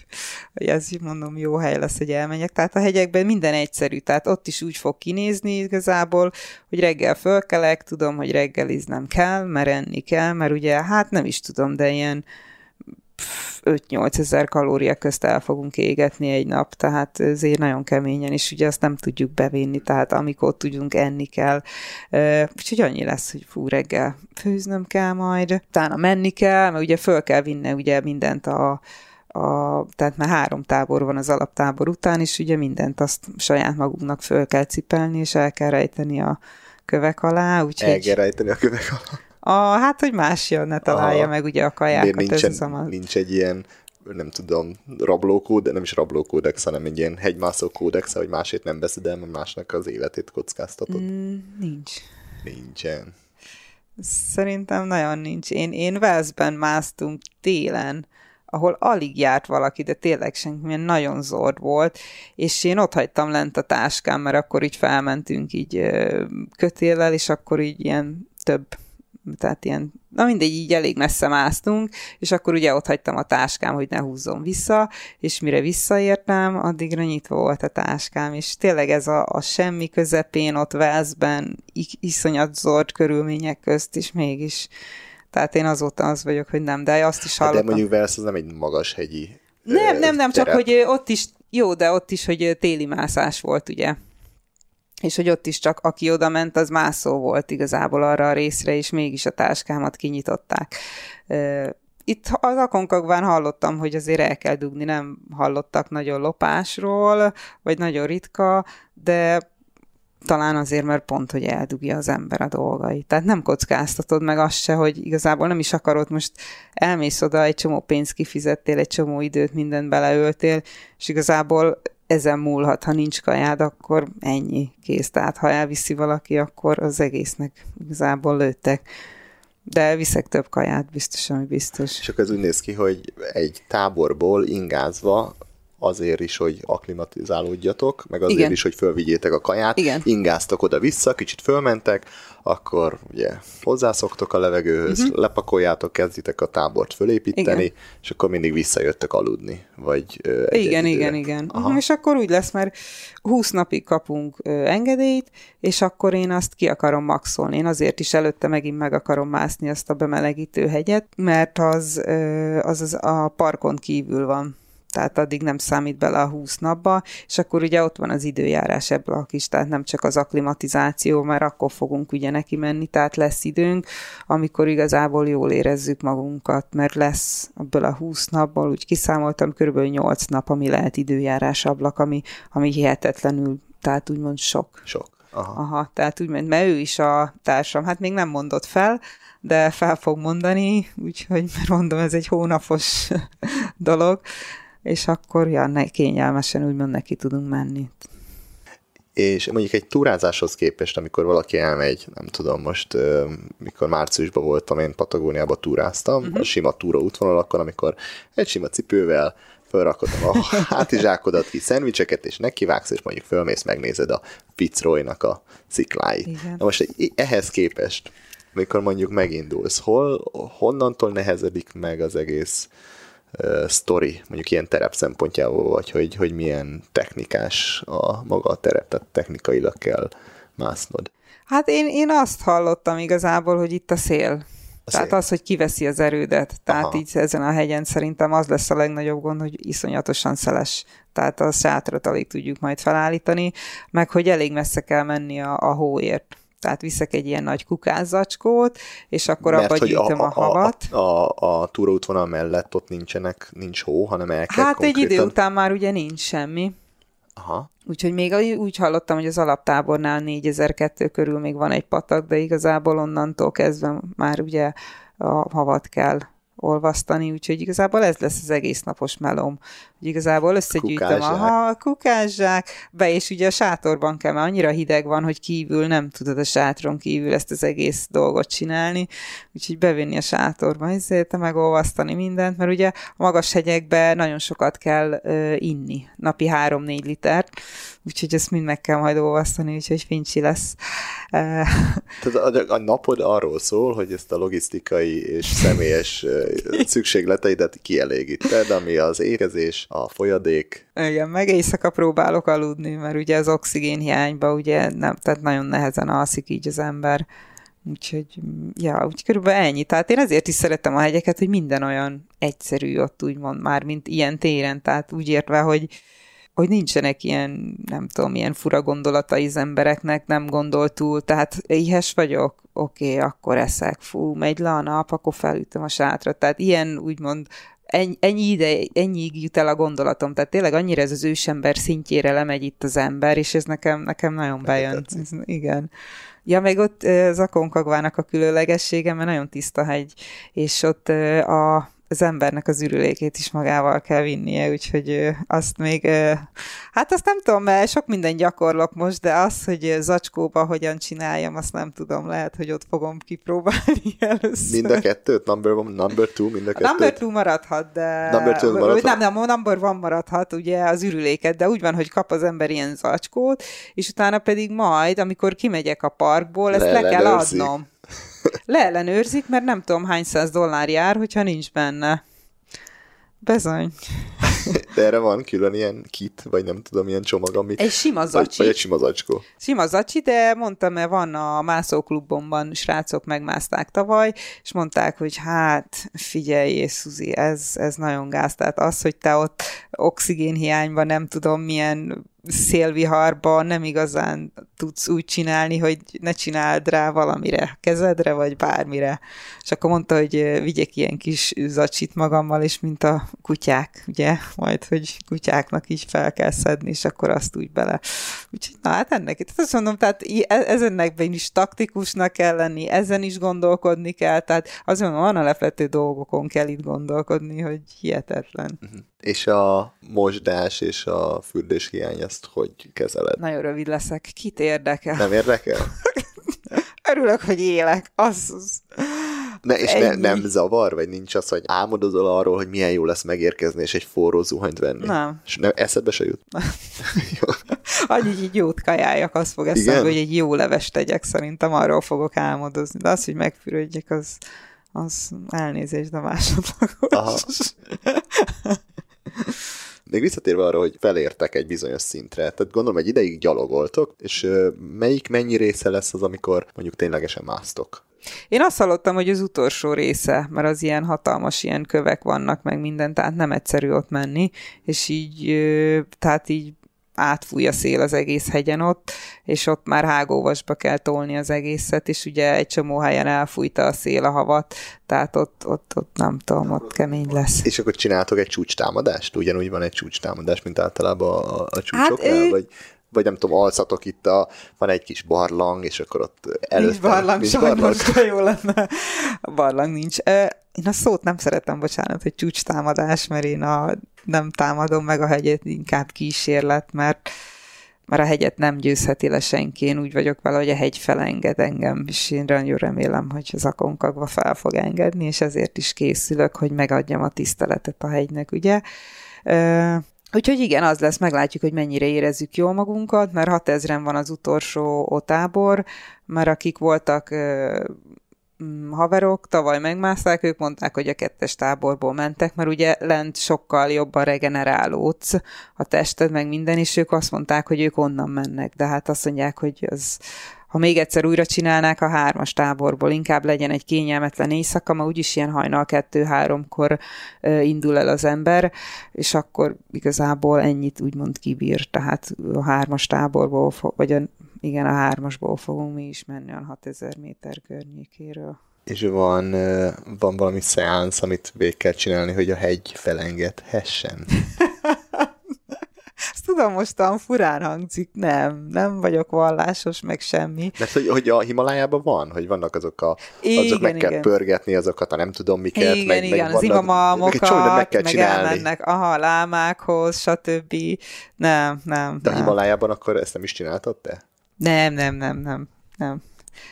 ez mondom, jó hely lesz, hogy elmenjek. Tehát a hegyekben minden egyszerű, tehát ott is úgy fog kinézni igazából, hogy reggel fölkelek, tudom, hogy reggeliznem kell, mert enni kell, mert ugye, hát nem is tudom, de ilyen 5-8 ezer kalória közt el fogunk égetni egy nap, tehát ezért nagyon keményen, és ugye azt nem tudjuk bevinni, tehát amikor tudjunk enni kell. Úgyhogy annyi lesz, hogy fú, reggel főznöm kell majd, utána menni kell, mert ugye föl kell vinni ugye mindent a, a, tehát már három tábor van az alaptábor után, és ugye mindent azt saját magunknak föl kell cipelni, és el kell rejteni a kövek alá. Úgyhogy... El kell rejteni a kövek alá. A, hát, hogy más jön, ne találja a, meg ugye a kajákat. Nincsen, ez az nincs egy ilyen nem tudom, rablókód, nem is rablókódex, hanem egy ilyen hegymászó kódex, hogy másét nem veszed el, mert másnak az életét kockáztatod. Mm, nincs. Nincsen. Szerintem nagyon nincs. Én, én Velszben másztunk télen, ahol alig járt valaki, de tényleg senki, milyen nagyon zord volt, és én ott hagytam lent a táskám, mert akkor így felmentünk így kötéllel, és akkor így ilyen több tehát ilyen, na mindegy, így elég messze másztunk, és akkor ugye ott hagytam a táskám, hogy ne húzzon vissza, és mire visszaértem, addigra nyitva volt a táskám, és tényleg ez a, a semmi közepén, ott Velszben, iszonyat zord körülmények közt, és mégis, tehát én azóta az vagyok, hogy nem, de azt is hallottam. Hát de mondjuk Velsz az nem egy magas hegyi Nem, nem, nem, terep. csak hogy ott is, jó, de ott is, hogy téli mászás volt, ugye és hogy ott is csak aki oda ment, az mászó volt igazából arra a részre, és mégis a táskámat kinyitották. Itt az Akonkagván hallottam, hogy azért el kell dugni, nem hallottak nagyon lopásról, vagy nagyon ritka, de talán azért, mert pont, hogy eldugja az ember a dolgait. Tehát nem kockáztatod meg azt se, hogy igazából nem is akarod, most elmész oda, egy csomó pénzt kifizettél, egy csomó időt, mindent beleöltél, és igazából ezen múlhat, ha nincs kajád, akkor ennyi kész. Tehát ha elviszi valaki, akkor az egésznek igazából lőttek. De viszek több kaját, biztos, ami biztos. Csak ez úgy néz ki, hogy egy táborból ingázva azért is, hogy aklimatizálódjatok, meg azért Igen. is, hogy fölvigyétek a kaját. Igen. Ingáztak oda-vissza, kicsit fölmentek, akkor ugye hozzászoktok a levegőhöz, uh-huh. lepakoljátok, kezditek a tábort fölépíteni, igen. és akkor mindig visszajöttek aludni, vagy egy Igen, egy igen, igen. Aha. Uh-huh, és akkor úgy lesz, mert 20 napig kapunk ö, engedélyt, és akkor én azt ki akarom maxolni. Én azért is előtte megint meg akarom mászni azt a bemelegítő hegyet, mert az, ö, az, az a parkon kívül van tehát addig nem számít bele a 20 napba, és akkor ugye ott van az időjárás ebből is, tehát nem csak az aklimatizáció, mert akkor fogunk ugye neki menni, tehát lesz időnk, amikor igazából jól érezzük magunkat, mert lesz ebből a 20 napból, úgy kiszámoltam, körülbelül 8 nap, ami lehet időjárás ablak, ami, ami hihetetlenül, tehát úgymond sok. Sok. Aha. Aha, tehát úgymond, mert ő is a társam, hát még nem mondott fel, de fel fog mondani, úgyhogy mert mondom, ez egy hónapos dolog, és akkor ja, ne, kényelmesen úgymond neki tudunk menni. És mondjuk egy túrázáshoz képest, amikor valaki elmegy, nem tudom, most mikor márciusban voltam, én Patagóniába túráztam, uh-huh. a sima túra útvonalakon, amikor egy sima cipővel felrakod a hátizsákodat ki, szendvicseket, és nekivágsz, és mondjuk fölmész, megnézed a Fitzroy-nak a szikláit. Igen. Na most ehhez képest, mikor mondjuk megindulsz, hol, honnantól nehezedik meg az egész uh, sztori, mondjuk ilyen terep szempontjából, vagy hogy, hogy milyen technikás a maga a terep, tehát technikailag kell másznod. Hát én, én azt hallottam igazából, hogy itt a szél. A Tehát szép. az, hogy kiveszi az erődet. Tehát Aha. így ezen a hegyen szerintem az lesz a legnagyobb gond, hogy iszonyatosan szeles. Tehát a sátrat alig tudjuk majd felállítani, meg hogy elég messze kell menni a, a hóért tehát viszek egy ilyen nagy kukázzacskót, és akkor Mert abba gyűjtöm a, a, a havat. A, a, a túróútvonal mellett ott nincsenek, nincs hó, hanem el kell Hát konkrétan... egy idő után már ugye nincs semmi. Aha. Úgyhogy még úgy hallottam, hogy az alaptábornál 4002 körül még van egy patak, de igazából onnantól kezdve már ugye a havat kell olvasztani, úgyhogy igazából ez lesz az egész napos melom. Hogy igazából összegyűjtöm a kukázzsák, be, és ugye a sátorban kell, mert annyira hideg van, hogy kívül nem tudod a sátron kívül ezt az egész dolgot csinálni, úgyhogy bevinni a sátorba, ezért megolvasztani mindent, mert ugye a magas hegyekben nagyon sokat kell uh, inni, napi 3-4 litert, úgyhogy ezt mind meg kell majd olvasztani, úgyhogy fincsi lesz. Tehát a, a napod arról szól, hogy ezt a logisztikai és személyes szükségleteidet kielégíted, ami az érezés, a folyadék. Igen, meg éjszaka próbálok aludni, mert ugye az oxigén hiányba ugye nem, tehát nagyon nehezen alszik így az ember. Úgyhogy, ja, úgy körülbelül ennyi. Tehát én ezért is szeretem a hegyeket, hogy minden olyan egyszerű ott úgymond már, mint ilyen téren. Tehát úgy értve, hogy hogy nincsenek ilyen, nem tudom, ilyen fura gondolatai az embereknek, nem gondol túl, tehát éhes vagyok, oké, okay, akkor eszek, fú, megy le a nap, akkor felütöm a sátrat, tehát ilyen úgymond ennyi, ennyi ide, ennyi jut el a gondolatom, tehát tényleg annyira ez az ősember szintjére lemegy itt az ember, és ez nekem, nekem nagyon bejön. Ez, igen. Ja, meg ott az Akonkagvának a különlegessége, mert nagyon tiszta hegy, és ott a az embernek az ürülékét is magával kell vinnie, úgyhogy azt még, hát azt nem tudom, mert sok minden gyakorlok most, de az, hogy zacskóba hogyan csináljam, azt nem tudom, lehet, hogy ott fogom kipróbálni először. Mind a kettőt? Number one, number two, mind a kettőt? Number two maradhat, de... Number two maradhat? Nem, nem, number one maradhat, ugye az ürüléket, de úgy van, hogy kap az ember ilyen zacskót, és utána pedig majd, amikor kimegyek a parkból, ezt le, le kell adnom. Leellenőrzik, mert nem tudom hány száz dollár jár, hogyha nincs benne. Bezony. De erre van külön ilyen kit, vagy nem tudom, ilyen csomag, ami... Egy sima zacsi. Vagy, vagy egy sima zacskó. Sima zacsi, de mondtam, mert van a mászóklubomban, srácok megmászták tavaly, és mondták, hogy hát figyelj, Szuzi, ez, ez nagyon gáz. Tehát az, hogy te ott oxigénhiányban nem tudom milyen szélviharban nem igazán tudsz úgy csinálni, hogy ne csináld rá valamire, kezedre, vagy bármire. És akkor mondta, hogy vigyek ilyen kis zacsit magammal, és mint a kutyák, ugye, majd, hogy kutyáknak is fel kell szedni, és akkor azt úgy bele. Úgyhogy, na hát ennek, tehát azt mondom, tehát e, ezennek is taktikusnak kell lenni, ezen is gondolkodni kell, tehát van a lepető dolgokon kell itt gondolkodni, hogy hihetetlen. Uh-huh. És a mosdás és a fürdés hiány, ezt hogy kezeled? Nagyon rövid leszek. Kit érdekel? Nem érdekel? Örülök, hogy élek. Az, az. Ne, és ne, nem zavar, vagy nincs az, hogy álmodozol arról, hogy milyen jó lesz megérkezni, és egy forró zuhanyt venni? Nem. És nem, eszedbe se jut? Annyi, hogy jót kajáljak, az fog eszembe, hogy egy jó levest tegyek, szerintem arról fogok álmodozni. De az, hogy megfürödjek, az, az elnézést a másodlagos. Még visszatérve arra, hogy felértek egy bizonyos szintre, tehát gondolom egy ideig gyalogoltok, és melyik mennyi része lesz az, amikor mondjuk ténylegesen másztok? Én azt hallottam, hogy az utolsó része, mert az ilyen hatalmas ilyen kövek vannak, meg minden, tehát nem egyszerű ott menni, és így, tehát így átfúj a szél az egész hegyen ott, és ott már hágóvasba kell tolni az egészet, és ugye egy csomó helyen elfújta a szél a havat, tehát ott, ott, ott nem tudom, ott kemény lesz. És akkor csináltok egy csúcstámadást? Ugyanúgy van egy csúcstámadás, mint általában a, a csúcsoknál? Hát, vagy vagy nem tudom, alszatok itt a, van egy kis barlang, és akkor ott előtte... Nincs barlang, nincs sajnos, barlang. jó lenne. A barlang nincs. Én a szót nem szeretem, bocsánat, hogy csúcs támadás, mert én a, nem támadom meg a hegyet, inkább kísérlet, mert mert a hegyet nem győzheti le senki, én úgy vagyok vele, hogy a hegy felenged engem, és én nagyon remélem, hogy az akonkagva fel fog engedni, és ezért is készülök, hogy megadjam a tiszteletet a hegynek, ugye. Úgyhogy igen, az lesz, meglátjuk, hogy mennyire érezzük jól magunkat, mert 6000-en van az utolsó otábor, mert akik voltak mm, haverok, tavaly megmászták, ők mondták, hogy a kettes táborból mentek, mert ugye lent sokkal jobban regenerálódsz a tested, meg minden, és ők azt mondták, hogy ők onnan mennek, de hát azt mondják, hogy az, ha még egyszer újra csinálnák a hármas táborból, inkább legyen egy kényelmetlen éjszaka, ma úgyis ilyen hajnal kettő-háromkor indul el az ember, és akkor igazából ennyit úgymond kibír, tehát a hármas táborból, vagy a, igen, a hármasból fogunk mi is menni a 6000 méter környékéről. És van, van valami szeánsz, amit végig kell csinálni, hogy a hegy felengedhessen. Ezt tudom, mostan furán hangzik, nem, nem vagyok vallásos, meg semmi. Mert hogy, hogy a Himalájában van, hogy vannak azok a, igen, azok meg igen. kell pörgetni azokat, a nem tudom miket. Igen, meg, igen, meg az imamalmokat, meg, kell meg csinálni. elmennek, aha, lámákhoz, stb. Nem, nem. De nem. a Himalájában akkor ezt nem is csináltad te? Nem, nem, nem, nem, nem.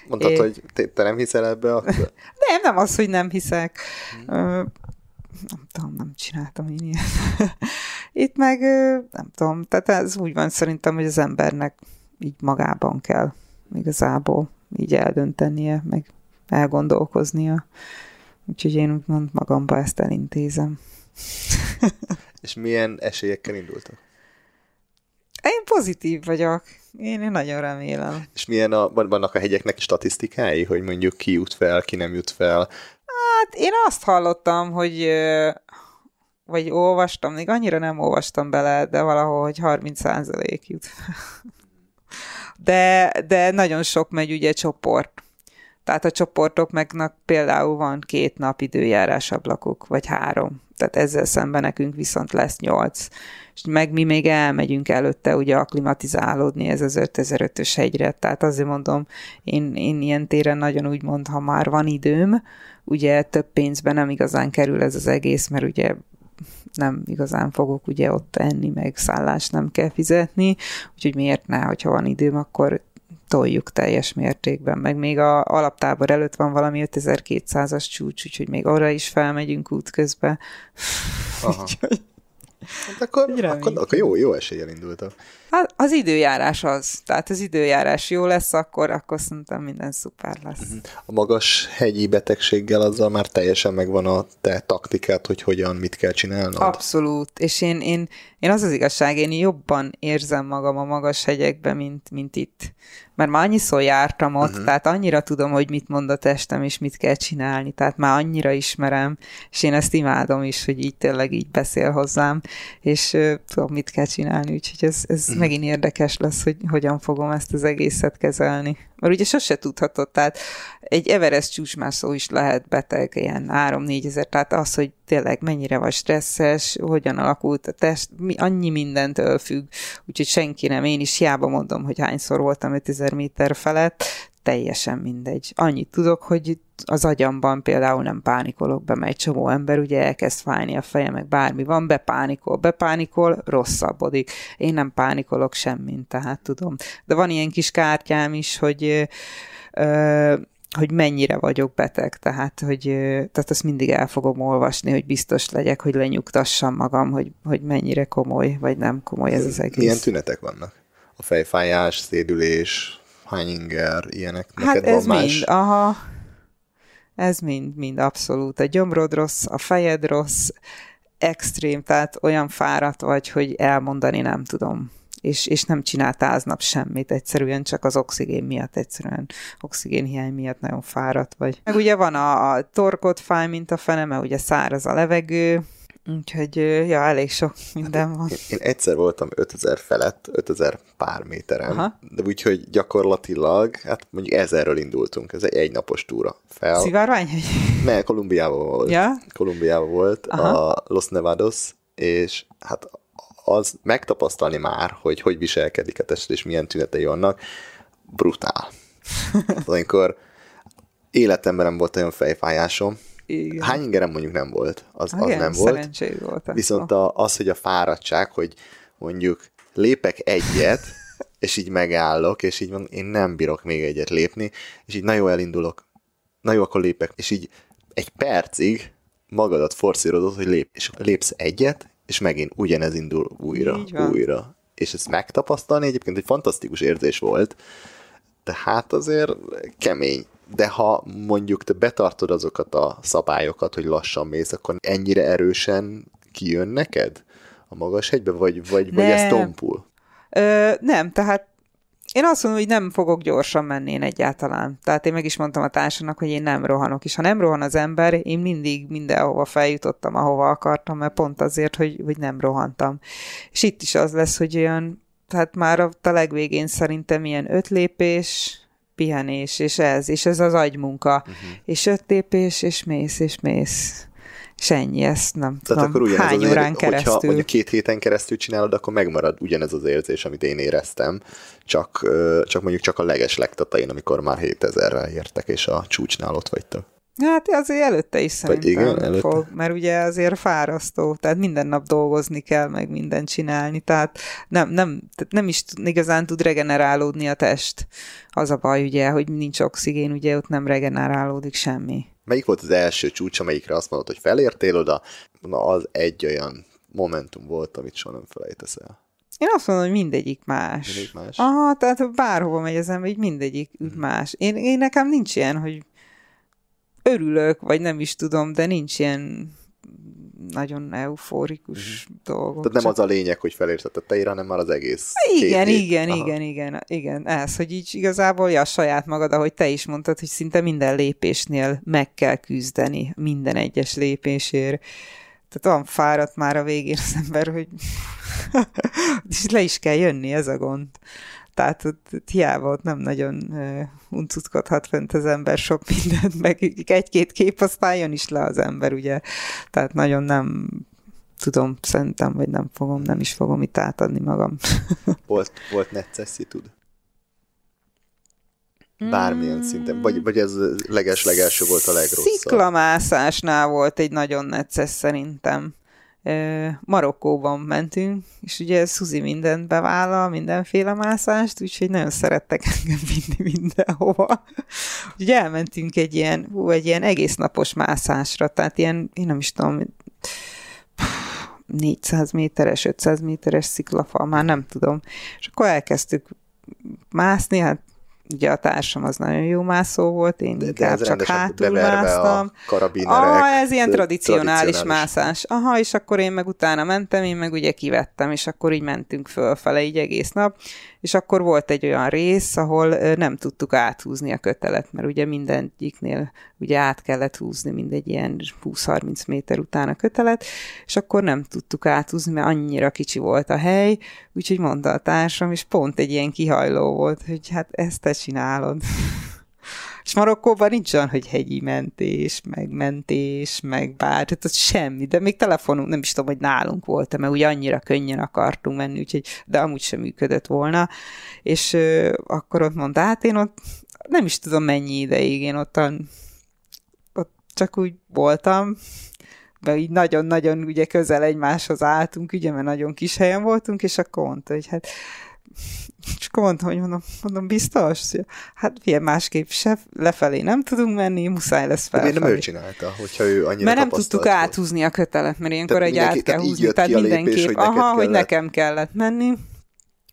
Mondtad, é... hogy te, te nem hiszel ebbe akkor? nem, nem az, hogy nem hiszek. Hmm nem tudom, nem csináltam én ilyet. Itt meg nem tudom, tehát ez úgy van szerintem, hogy az embernek így magában kell igazából így eldöntenie, meg elgondolkoznia. Úgyhogy én úgymond magamba ezt elintézem. És milyen esélyekkel indultak? Én pozitív vagyok. Én, én nagyon remélem. És milyen a, vannak a hegyeknek statisztikái, hogy mondjuk ki jut fel, ki nem jut fel, Hát én azt hallottam, hogy vagy olvastam, még annyira nem olvastam bele, de valahol, hogy 30% jut. De, de nagyon sok megy ugye csoport. Tehát a csoportok megnak például van két nap időjárás ablakuk, vagy három. Tehát ezzel szemben nekünk viszont lesz nyolc. És meg mi még elmegyünk előtte ugye aklimatizálódni ez az 5005-ös hegyre. Tehát azért mondom, én, én ilyen téren nagyon úgy mond, ha már van időm, ugye több pénzbe nem igazán kerül ez az egész, mert ugye nem igazán fogok ugye ott enni, meg szállást nem kell fizetni, úgyhogy miért ne, hogyha van időm, akkor toljuk teljes mértékben, meg még a alaptábor előtt van valami 5200-as csúcs, úgyhogy még arra is felmegyünk útközben. Aha. Hát akkor, akkor, akkor jó, jó eséllyel indultak. Hát az időjárás az. Tehát az időjárás jó lesz, akkor, akkor szerintem minden szuper lesz. Mhm. A magas hegyi betegséggel azzal már teljesen megvan a te taktikát, hogy hogyan, mit kell csinálnod? Abszolút. És én, én, én az az igazság, én jobban érzem magam a magas hegyekben, mint, mint itt mert már annyiszor jártam ott, uh-huh. tehát annyira tudom, hogy mit mond a testem, és mit kell csinálni, tehát már annyira ismerem, és én ezt imádom is, hogy így tényleg így beszél hozzám, és uh, tudom, mit kell csinálni, úgyhogy ez, ez uh-huh. megint érdekes lesz, hogy hogyan fogom ezt az egészet kezelni. Mert ugye sose tudhatod, tehát egy Everest csúcsmászó is lehet beteg, ilyen 3-4 ezer, tehát az, hogy tényleg mennyire vagy stresszes, hogyan alakult a test, mi, annyi mindentől függ, úgyhogy senki nem, én is hiába mondom, hogy hányszor voltam 5000 méter felett, teljesen mindegy. Annyit tudok, hogy az agyamban például nem pánikolok be, mert csomó ember ugye elkezd fájni a feje, meg bármi van, bepánikol, bepánikol, rosszabbodik. Én nem pánikolok semmint, tehát tudom. De van ilyen kis kártyám is, hogy ö, hogy mennyire vagyok beteg, tehát, hogy, tehát azt mindig el fogom olvasni, hogy biztos legyek, hogy lenyugtassam magam, hogy, hogy mennyire komoly, vagy nem komoly ez az egész. Milyen tünetek vannak? A fejfájás, szédülés, hányinger, ilyenek? Hát Neked ez van más? mind, aha. Ez mind, mind abszolút. A gyomrod rossz, a fejed rossz, extrém, tehát olyan fáradt vagy, hogy elmondani nem tudom és, és nem csinált áznap semmit, egyszerűen csak az oxigén miatt, egyszerűen oxigénhiány miatt nagyon fáradt vagy. Meg ugye van a, a torkot fáj, mint a fene, mert ugye száraz a levegő, Úgyhogy, ja, elég sok minden van. Én, én egyszer voltam 5000 felett, 5000 pár méteren, Aha. de úgyhogy gyakorlatilag, hát mondjuk ezerről indultunk, ez egy egynapos túra fel. Szivárványhegy? Ne, Kolumbiában volt. Ja? Kolumbiában volt, Aha. a Los Nevados, és hát az megtapasztalni már, hogy hogy viselkedik a test, és milyen tünetei vannak, brutál. Amikor életemben nem volt olyan fejfájásom, igen. Hány ingerem mondjuk nem volt, az, az Igen, nem volt. volt. Viszont a, az, hogy a fáradtság, hogy mondjuk lépek egyet, és így megállok, és így van, én nem bírok még egyet lépni, és így nagyon elindulok, na jó, akkor lépek, és így egy percig magadat forszírozod, hogy lép, és lépsz egyet, és megint ugyanez indul újra, újra. És ezt megtapasztalni egyébként egy fantasztikus érzés volt, tehát azért kemény. De ha mondjuk te betartod azokat a szabályokat, hogy lassan mész, akkor ennyire erősen kijön neked a magas hegybe, vagy, vagy, vagy ez tompul? Ö, nem, tehát Én azt mondom, hogy nem fogok gyorsan menni én egyáltalán. Tehát én meg is mondtam a társadnak, hogy én nem rohanok. És ha nem rohan az ember, én mindig mindenhova feljutottam, ahova akartam, mert pont azért, hogy, hogy nem rohantam. És itt is az lesz, hogy olyan, tehát már a, a legvégén szerintem ilyen öt lépés, pihenés, és ez, és ez az agymunka. Uh-huh. És öt lépés, és mész, és mész. És ennyi, ezt nem Tehát tudom, akkor hány azért, órán keresztül. Hogyha mondjuk két héten keresztül csinálod, akkor megmarad ugyanez az érzés, amit én éreztem, csak, csak mondjuk csak a leges legtatain, amikor már 7000-rel értek, és a csúcsnál ott vagytok. Hát azért előtte is szerintem igen, előtte. fog, mert ugye azért fárasztó, tehát minden nap dolgozni kell, meg mindent csinálni, tehát nem, nem, tehát nem is igazán tud regenerálódni a test. Az a baj ugye, hogy nincs oxigén, ugye ott nem regenerálódik semmi. Melyik volt az első csúcs, amelyikre azt mondod, hogy felértél oda? Na, az egy olyan momentum volt, amit soha nem felejtesz el. Én azt mondom, hogy mindegyik más. Mindegyik más? Aha, tehát bárhova megy az ember, így mindegyik mm. más. Én, én nekem nincs ilyen, hogy örülök, vagy nem is tudom, de nincs ilyen nagyon euforikus mm. dolgok. Tehát nem csak... az a lényeg, hogy teira, hanem már az egész Igen, igen, Aha. igen, igen, igen. Ez, hogy így igazából ja, saját magad, ahogy te is mondtad, hogy szinte minden lépésnél meg kell küzdeni, minden egyes lépésért. Tehát olyan fáradt már a végén az ember, hogy és le is kell jönni, ez a gond. Tehát ott, ott hiába ott nem nagyon uh, uncutkodhat fent az ember sok mindent, meg egy-két kép, aztán jön is le az ember, ugye. Tehát nagyon nem tudom, szerintem, vagy nem fogom, nem is fogom itt átadni magam. volt, volt necessity, tud? Bármilyen szinten. Vagy, vagy ez leges-legelső volt a legrosszabb? Sziklamászásnál volt egy nagyon necces szerintem. Marokkóban mentünk, és ugye Suzi mindent bevállal, mindenféle mászást, úgyhogy nagyon szerettek engem vinni mindenhova. Ugye elmentünk egy ilyen, hú, egy ilyen egész napos mászásra, tehát ilyen, én nem is tudom, 400 méteres, 500 méteres sziklafal, már nem tudom. És akkor elkezdtük mászni, hát ugye a társam az nagyon jó mászó volt, én de, inkább csak hátul másztam. Aha, ez ilyen tradicionális, tradicionális mászás. Aha, és akkor én meg utána mentem, én meg ugye kivettem, és akkor így mentünk fölfele így egész nap, és akkor volt egy olyan rész, ahol nem tudtuk áthúzni a kötelet, mert ugye mindegyiknél ugye át kellett húzni mindegy ilyen 20-30 méter után a kötelet, és akkor nem tudtuk áthúzni, mert annyira kicsi volt a hely, úgyhogy mondta a társam, és pont egy ilyen kihajló volt, hogy hát ezt te csinálod. És Marokkóban nincs olyan, hogy hegyi mentés, meg mentés, meg bár, tehát az semmi, de még telefonunk, nem is tudom, hogy nálunk volt mert ugye annyira könnyen akartunk menni, úgyhogy, de amúgy sem működött volna, és ö, akkor ott mondta, hát én ott nem is tudom mennyi ideig, én ottan, ott csak úgy voltam, mert így nagyon-nagyon ugye közel egymáshoz álltunk, ugye, mert nagyon kis helyen voltunk, és akkor mondta, hogy hát és akkor mondtam, hogy mondom, mondom biztos? Hát ilyen másképp se lefelé nem tudunk menni, muszáj lesz felfelé. De miért nem ő csinálta, hogyha ő annyira Mert nem tudtuk áthúzni a kötelet, mert ilyenkor egy át kell húzni, tehát mindenképp, lépés, hogy aha, hogy nekem kellett menni.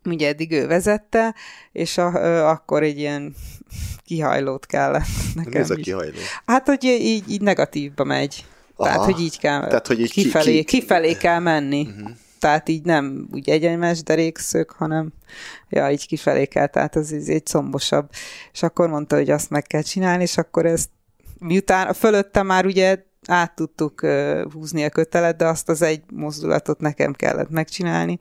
Ugye eddig ő vezette, és a, ö, akkor egy ilyen kihajlót kellett nekem Mi ez a kihajló? Hát, hogy így, így negatívba megy. Aha. Tehát, hogy így kell, Tehát, hogy így kifelé, ki, ki... kifelé kell menni. Uh-huh tehát így nem úgy egyenes derékszög, hanem ja, így kifelé kell, tehát az így egy szombosabb. És akkor mondta, hogy azt meg kell csinálni, és akkor ezt miután a fölötte már ugye át tudtuk húzni a kötelet, de azt az egy mozdulatot nekem kellett megcsinálni,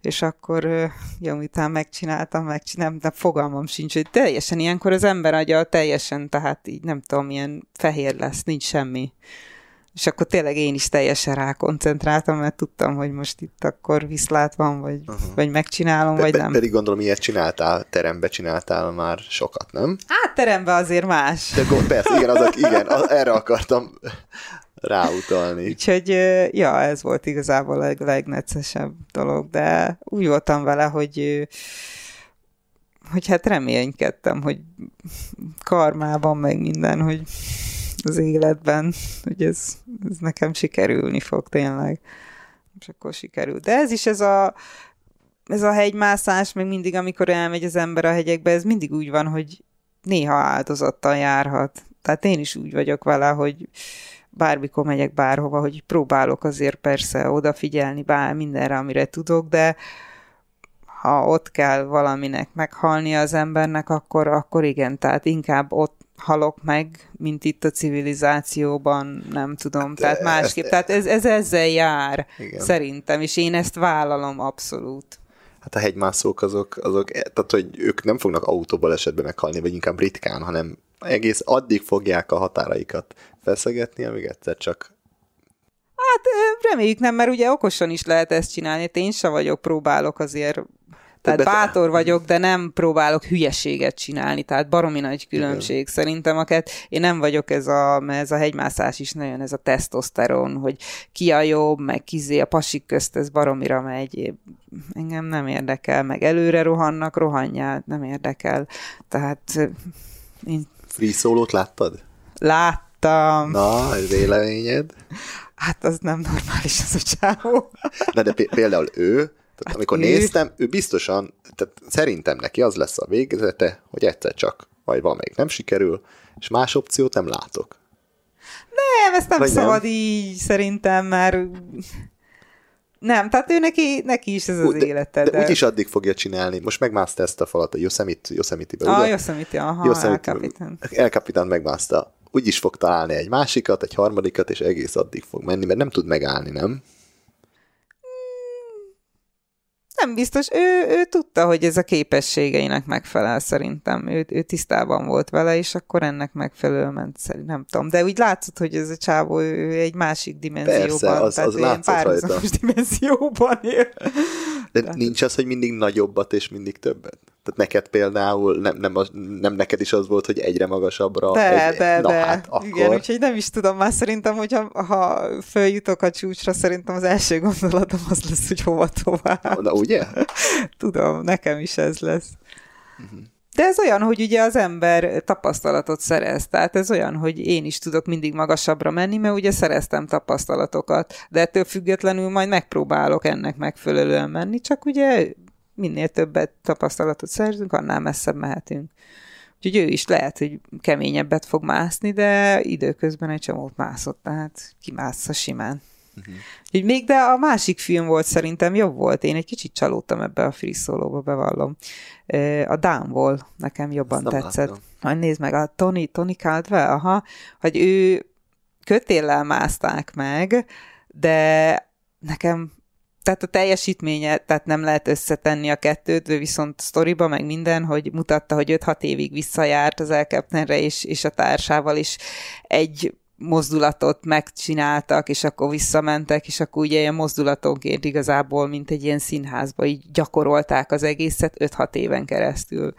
és akkor, jó, miután megcsináltam, megcsináltam, de fogalmam sincs, hogy teljesen ilyenkor az ember agya teljesen, tehát így nem tudom, milyen fehér lesz, nincs semmi. És akkor tényleg én is teljesen rákoncentráltam, mert tudtam, hogy most itt akkor viszlát van, vagy, uh-huh. vagy megcsinálom, be, vagy nem. Pedig gondolom, ilyet csináltál, terembe csináltál már sokat, nem? Hát terembe azért más. De gond, persze, igen, azok, igen, az, erre akartam ráutalni. Úgyhogy, ja, ez volt igazából a legnecesebb dolog, de úgy voltam vele, hogy hogy hát reménykedtem, hogy karmában meg minden, hogy az életben, hogy ez, ez nekem sikerülni fog tényleg. És akkor sikerül. De ez is ez a, ez a hegymászás, meg mindig, amikor elmegy az ember a hegyekbe, ez mindig úgy van, hogy néha áldozattal járhat. Tehát én is úgy vagyok vele, hogy bármikor megyek bárhova, hogy próbálok azért persze odafigyelni bár mindenre, amire tudok, de ha ott kell valaminek meghalni az embernek, akkor, akkor igen, tehát inkább ott halok meg, mint itt a civilizációban, nem tudom, hát, tehát másképp. Ezt, tehát ez, ez ezzel jár, igen. szerintem, és én ezt vállalom abszolút. Hát a hegymászók azok, azok, tehát hogy ők nem fognak autóból esetben meghalni, vagy inkább ritkán, hanem egész addig fogják a határaikat feszegetni, amíg egyszer csak Hát reméljük nem, mert ugye okosan is lehet ezt csinálni. Én sem vagyok, próbálok azért tehát Többet... bátor vagyok, de nem próbálok hülyeséget csinálni, tehát baromi nagy különbség Igen. szerintem, aket én nem vagyok ez a, mert ez a hegymászás is nagyon ez a tesztoszteron, hogy ki a jobb, meg kizé a pasik közt, ez baromira megy, engem nem érdekel, meg előre rohannak, rohanjál, nem érdekel, tehát én... Free szólót láttad? Láttam. Na, véleményed? Hát az nem normális az a csávó. Na de például ő, tehát hát amikor ő... néztem, ő biztosan, tehát szerintem neki az lesz a végzete, hogy egyszer csak, vagy még nem sikerül, és más opciót nem látok. Nem, ezt nem vagy szabad nem? így szerintem, mert nem, tehát ő neki, neki is ez az de, élete. De, de úgyis addig fogja csinálni. Most megmászta ezt a falat a Yosemite, Yosemite-be, ah, ugye? Yosemite, aha, Yosemite, El Capitan. El Capitan megmászta. Úgy is fog találni egy másikat, egy harmadikat, és egész addig fog menni, mert nem tud megállni, nem? Nem biztos, ő, ő tudta, hogy ez a képességeinek megfelel szerintem. Ő, ő tisztában volt vele, és akkor ennek megfelelően ment szerintem. Nem tudom, de úgy látszott, hogy ez a csávó ő egy másik dimenzióban. Persze, az, az látszott rajta. dimenzióban él. De, de nincs az, hogy mindig nagyobbat és mindig többet? Tehát neked például nem, nem, nem neked is az volt, hogy egyre magasabbra. De, egy, de, na, de. Hát akkor... Igen, úgyhogy nem is tudom, már szerintem, hogyha ha följutok a csúcsra, szerintem az első gondolatom az lesz, hogy hova tovább. Na, ugye? tudom, nekem is ez lesz. Uh-huh. De ez olyan, hogy ugye az ember tapasztalatot szerez, tehát ez olyan, hogy én is tudok mindig magasabbra menni, mert ugye szereztem tapasztalatokat, de ettől függetlenül majd megpróbálok ennek megfelelően menni, csak ugye minél többet tapasztalatot szerzünk, annál messzebb mehetünk. Úgyhogy ő is lehet, hogy keményebbet fog mászni, de időközben egy csomót mászott, tehát kimássza simán. Uh-huh. Úgyhogy még, de a másik film volt szerintem jobb volt. Én egy kicsit csalódtam ebbe a free solo bevallom. A Downwall nekem jobban Azt tetszett. Majd nézd meg, a Tony, Tony Caldwell, aha, hogy ő kötéllel mászták meg, de nekem tehát a teljesítménye, tehát nem lehet összetenni a kettőt, viszont sztoriba meg minden, hogy mutatta, hogy 5-6 évig visszajárt az elkeptenre és, és a társával is egy mozdulatot megcsináltak, és akkor visszamentek, és akkor ugye ilyen mozdulatonként igazából, mint egy ilyen színházba, így gyakorolták az egészet 5-6 éven keresztül.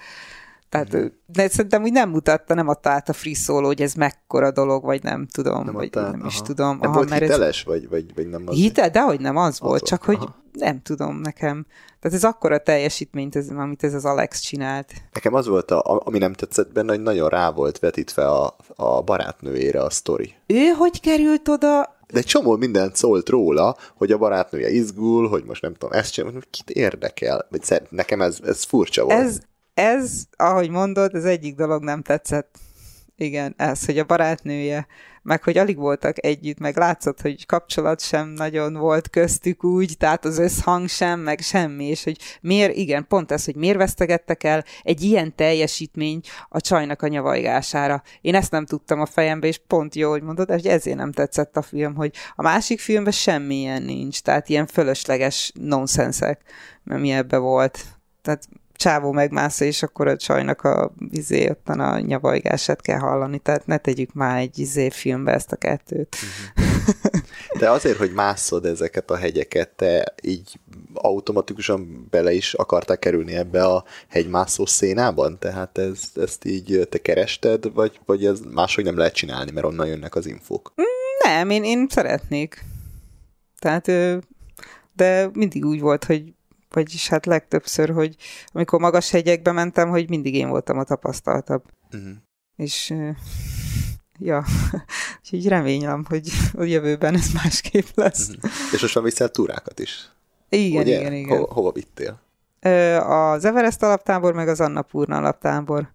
Tehát de szerintem úgy nem mutatta, nem adta át a free solo, hogy ez mekkora dolog, vagy nem tudom, nem vagy át, nem aha. is tudom. Nem aha, volt hiteles, ez... vagy, vagy, vagy nem az? Hitel, de hogy nem az, az volt, csak aha. hogy nem tudom nekem. Tehát ez akkora teljesítményt, ez, amit ez az Alex csinált. Nekem az volt, a, ami nem tetszett benne, hogy nagyon rá volt vetítve a, a barátnőjére a sztori. Ő hogy került oda? De egy csomó mindent szólt róla, hogy a barátnője izgul, hogy most nem tudom, ezt csinál, kit érdekel. Vagy nekem ez, ez furcsa volt. Ez, ez, ahogy mondod, az egyik dolog nem tetszett. Igen, ez, hogy a barátnője, meg hogy alig voltak együtt, meg látszott, hogy kapcsolat sem nagyon volt köztük úgy, tehát az összhang sem, meg semmi, és hogy miért, igen, pont ez, hogy miért vesztegettek el egy ilyen teljesítmény a csajnak a nyavajgására. Én ezt nem tudtam a fejembe, és pont jó, hogy mondod, hogy ezért nem tetszett a film, hogy a másik filmben semmilyen nincs, tehát ilyen fölösleges nonsenszek, mi ebbe volt. Tehát csávó megmásza, és akkor a csajnak a izé, ottan a nyavajgását kell hallani, tehát ne tegyük már egy izé filmbe ezt a kettőt. Mhm. De azért, hogy mászod ezeket a hegyeket, te így automatikusan bele is akarták kerülni ebbe a hegymászó szénában? Tehát ez, ezt így te kerested, vagy, vagy ez máshogy nem lehet csinálni, mert onnan jönnek az infók? Nem, én, én szeretnék. Tehát, de mindig úgy volt, hogy vagyis hát legtöbbször, hogy amikor magas hegyekbe mentem, hogy mindig én voltam a tapasztaltabb. Uh-huh. És ja, úgyhogy remélem, hogy a jövőben ez másképp lesz. Uh-huh. És most már viszel túrákat is? Igen, Ugye? igen, igen. Ho- hova vittél? Az Everest alaptábor, meg az Annapurna alaptábor.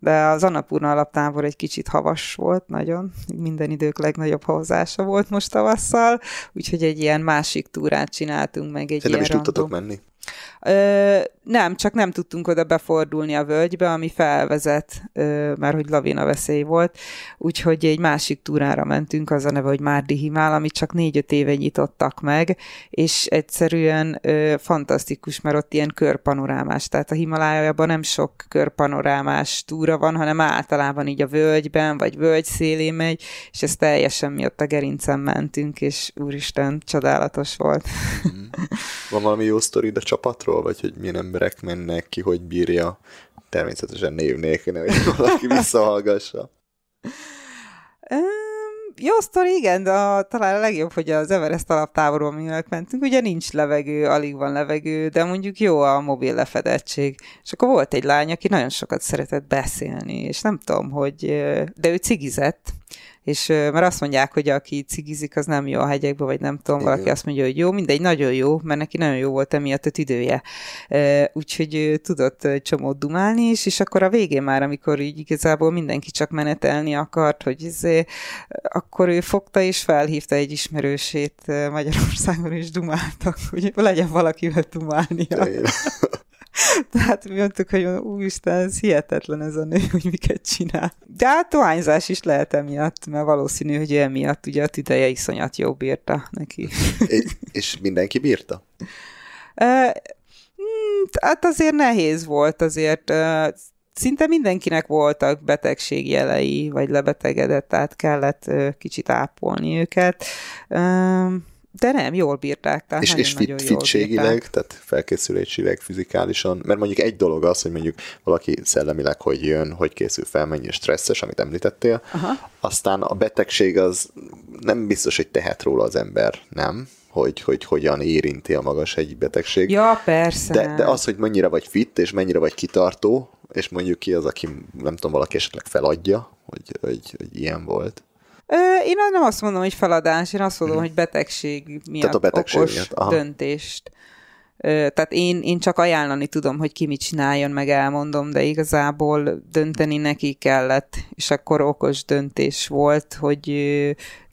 De az Annapurna alaptábor egy kicsit havas volt, nagyon. Minden idők legnagyobb havazása volt most tavasszal, úgyhogy egy ilyen másik túrát csináltunk, meg egy Szerintem ilyen is random. tudtatok menni? Ö, nem, csak nem tudtunk oda befordulni a völgybe, ami felvezet, ö, mert hogy lavina veszély volt, úgyhogy egy másik túrára mentünk, az a neve, hogy Márdi Himál, amit csak négy-öt éve nyitottak meg, és egyszerűen ö, fantasztikus, mert ott ilyen körpanorámás, tehát a Himalájában nem sok körpanorámás túra van, hanem általában így a völgyben, vagy völgy szélén megy, és ez teljesen mi ott a gerincen mentünk, és úristen, csodálatos volt. Van valami jó sztori a csapatról, vagy hogy milyen emberek mennek ki, hogy bírja? Természetesen név nélkül, hogy valaki visszahallgassa. Jó sztori, igen, de a, talán a legjobb, hogy az Everest alaptáborban mi mentünk, ugye nincs levegő, alig van levegő, de mondjuk jó a mobil lefedettség. És akkor volt egy lány, aki nagyon sokat szeretett beszélni, és nem tudom, hogy, de ő cigizett, és mert azt mondják, hogy aki cigizik, az nem jó a hegyekbe, vagy nem tudom, Igen. valaki azt mondja, hogy jó, mindegy, nagyon jó, mert neki nagyon jó volt emiatt a idője. Úgyhogy tudott csomót dumálni is, és akkor a végén már, amikor így igazából mindenki csak menetelni akart, hogy izé, akkor ő fogta és felhívta egy ismerősét Magyarországon, és dumáltak, hogy legyen valakivel dumálnia. Tehát mi mondtuk, hogy úristen, ez hihetetlen ez a nő, hogy miket csinál. De hát dohányzás is lehet emiatt, mert valószínű, hogy emiatt ugye a tüdeje iszonyat jó bírta neki. és mindenki bírta? Hmm, hát azért nehéz volt, azért szinte mindenkinek voltak betegségjelei, vagy lebetegedett, tehát kellett kicsit ápolni őket. De nem, jól bírták. Tehát és és fit, fitségileg, tehát felkészülésileg, fizikálisan, mert mondjuk egy dolog az, hogy mondjuk valaki szellemileg hogy jön, hogy készül fel, mennyi stresszes, amit említettél, Aha. aztán a betegség az nem biztos, hogy tehet róla az ember, nem? hogy, hogy hogyan érinti a magas egy betegség. Ja, persze. De, de az, hogy mennyire vagy fit, és mennyire vagy kitartó, és mondjuk ki az, aki nem tudom, valaki esetleg feladja, hogy, hogy, hogy ilyen volt. Én nem azt mondom, hogy feladás, én azt mondom, hmm. hogy betegség miatt Tehát a betegség okos miatt. Aha. döntést. Tehát én, én csak ajánlani tudom, hogy ki mit csináljon, meg elmondom, de igazából dönteni neki kellett, és akkor okos döntés volt, hogy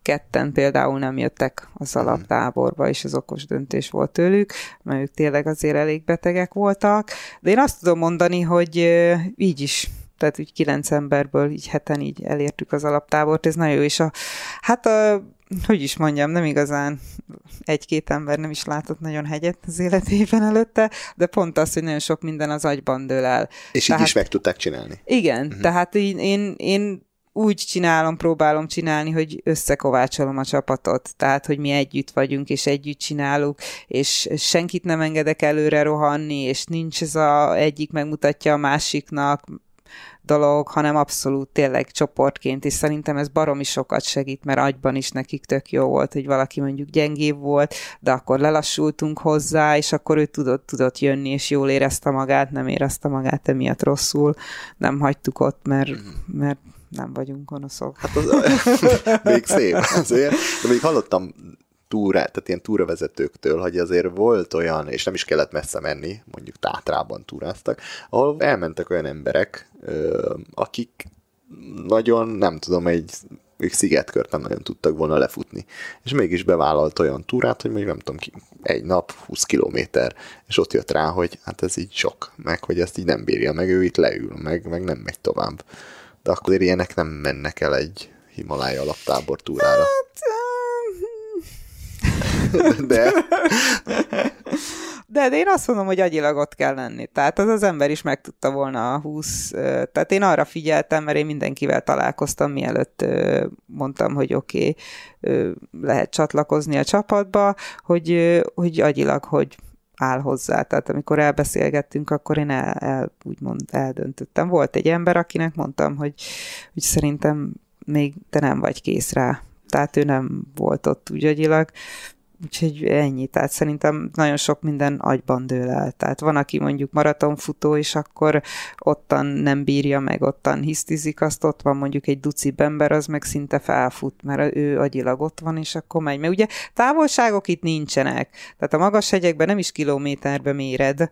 ketten például nem jöttek az mhm. alaptáborba, és az okos döntés volt tőlük, mert ők tényleg azért elég betegek voltak. De én azt tudom mondani, hogy így is tehát úgy kilenc emberből így heten így elértük az alaptábort, ez nagyon jó, és a, hát a, hogy is mondjam, nem igazán egy-két ember nem is látott nagyon hegyet az életében előtte, de pont az, hogy nagyon sok minden az agyban dől el. És tehát, így is meg tudták csinálni. Igen, uh-huh. tehát én, én, én úgy csinálom, próbálom csinálni, hogy összekovácsolom a csapatot, tehát, hogy mi együtt vagyunk, és együtt csinálunk, és senkit nem engedek előre rohanni, és nincs ez a egyik megmutatja a másiknak, dolog, hanem abszolút tényleg csoportként, és szerintem ez baromi sokat segít, mert agyban is nekik tök jó volt, hogy valaki mondjuk gyengébb volt, de akkor lelassultunk hozzá, és akkor ő tudott, tudott jönni, és jól érezte magát, nem érezte magát emiatt rosszul, nem hagytuk ott, mert, mert nem vagyunk gonoszok. Hát az, még szép azért. De még hallottam túrá, tehát ilyen túravezetőktől, hogy azért volt olyan, és nem is kellett messze menni, mondjuk Tátrában túráztak, ahol elmentek olyan emberek, akik nagyon, nem tudom, egy ők szigetkört nem nagyon tudtak volna lefutni. És mégis bevállalt olyan túrát, hogy még nem tudom, egy nap 20 kilométer, és ott jött rá, hogy hát ez így sok, meg hogy ezt így nem bírja, meg ő itt leül, meg, meg nem megy tovább. De akkor ilyenek nem mennek el egy Himalája alaptábor túrára. Hát, de... De, de én azt mondom, hogy agyilag ott kell lenni. Tehát az az ember is meg tudta volna a 20. Tehát én arra figyeltem, mert én mindenkivel találkoztam, mielőtt mondtam, hogy oké, okay, lehet csatlakozni a csapatba, hogy, hogy agyilag, hogy áll hozzá. Tehát amikor elbeszélgettünk, akkor én el, el, úgymond eldöntöttem. Volt egy ember, akinek mondtam, hogy, hogy szerintem még te nem vagy kész rá. Tehát ő nem volt ott úgy agyilag, Úgyhogy ennyi, tehát szerintem nagyon sok minden agyban dől el. Tehát van, aki mondjuk maratonfutó, és akkor ottan nem bírja meg, ottan hisztizik, azt ott van mondjuk egy duci ember, az meg szinte felfut, mert ő agyilag ott van, és akkor megy. Mert ugye távolságok itt nincsenek. Tehát a magas hegyekben nem is kilométerbe méred,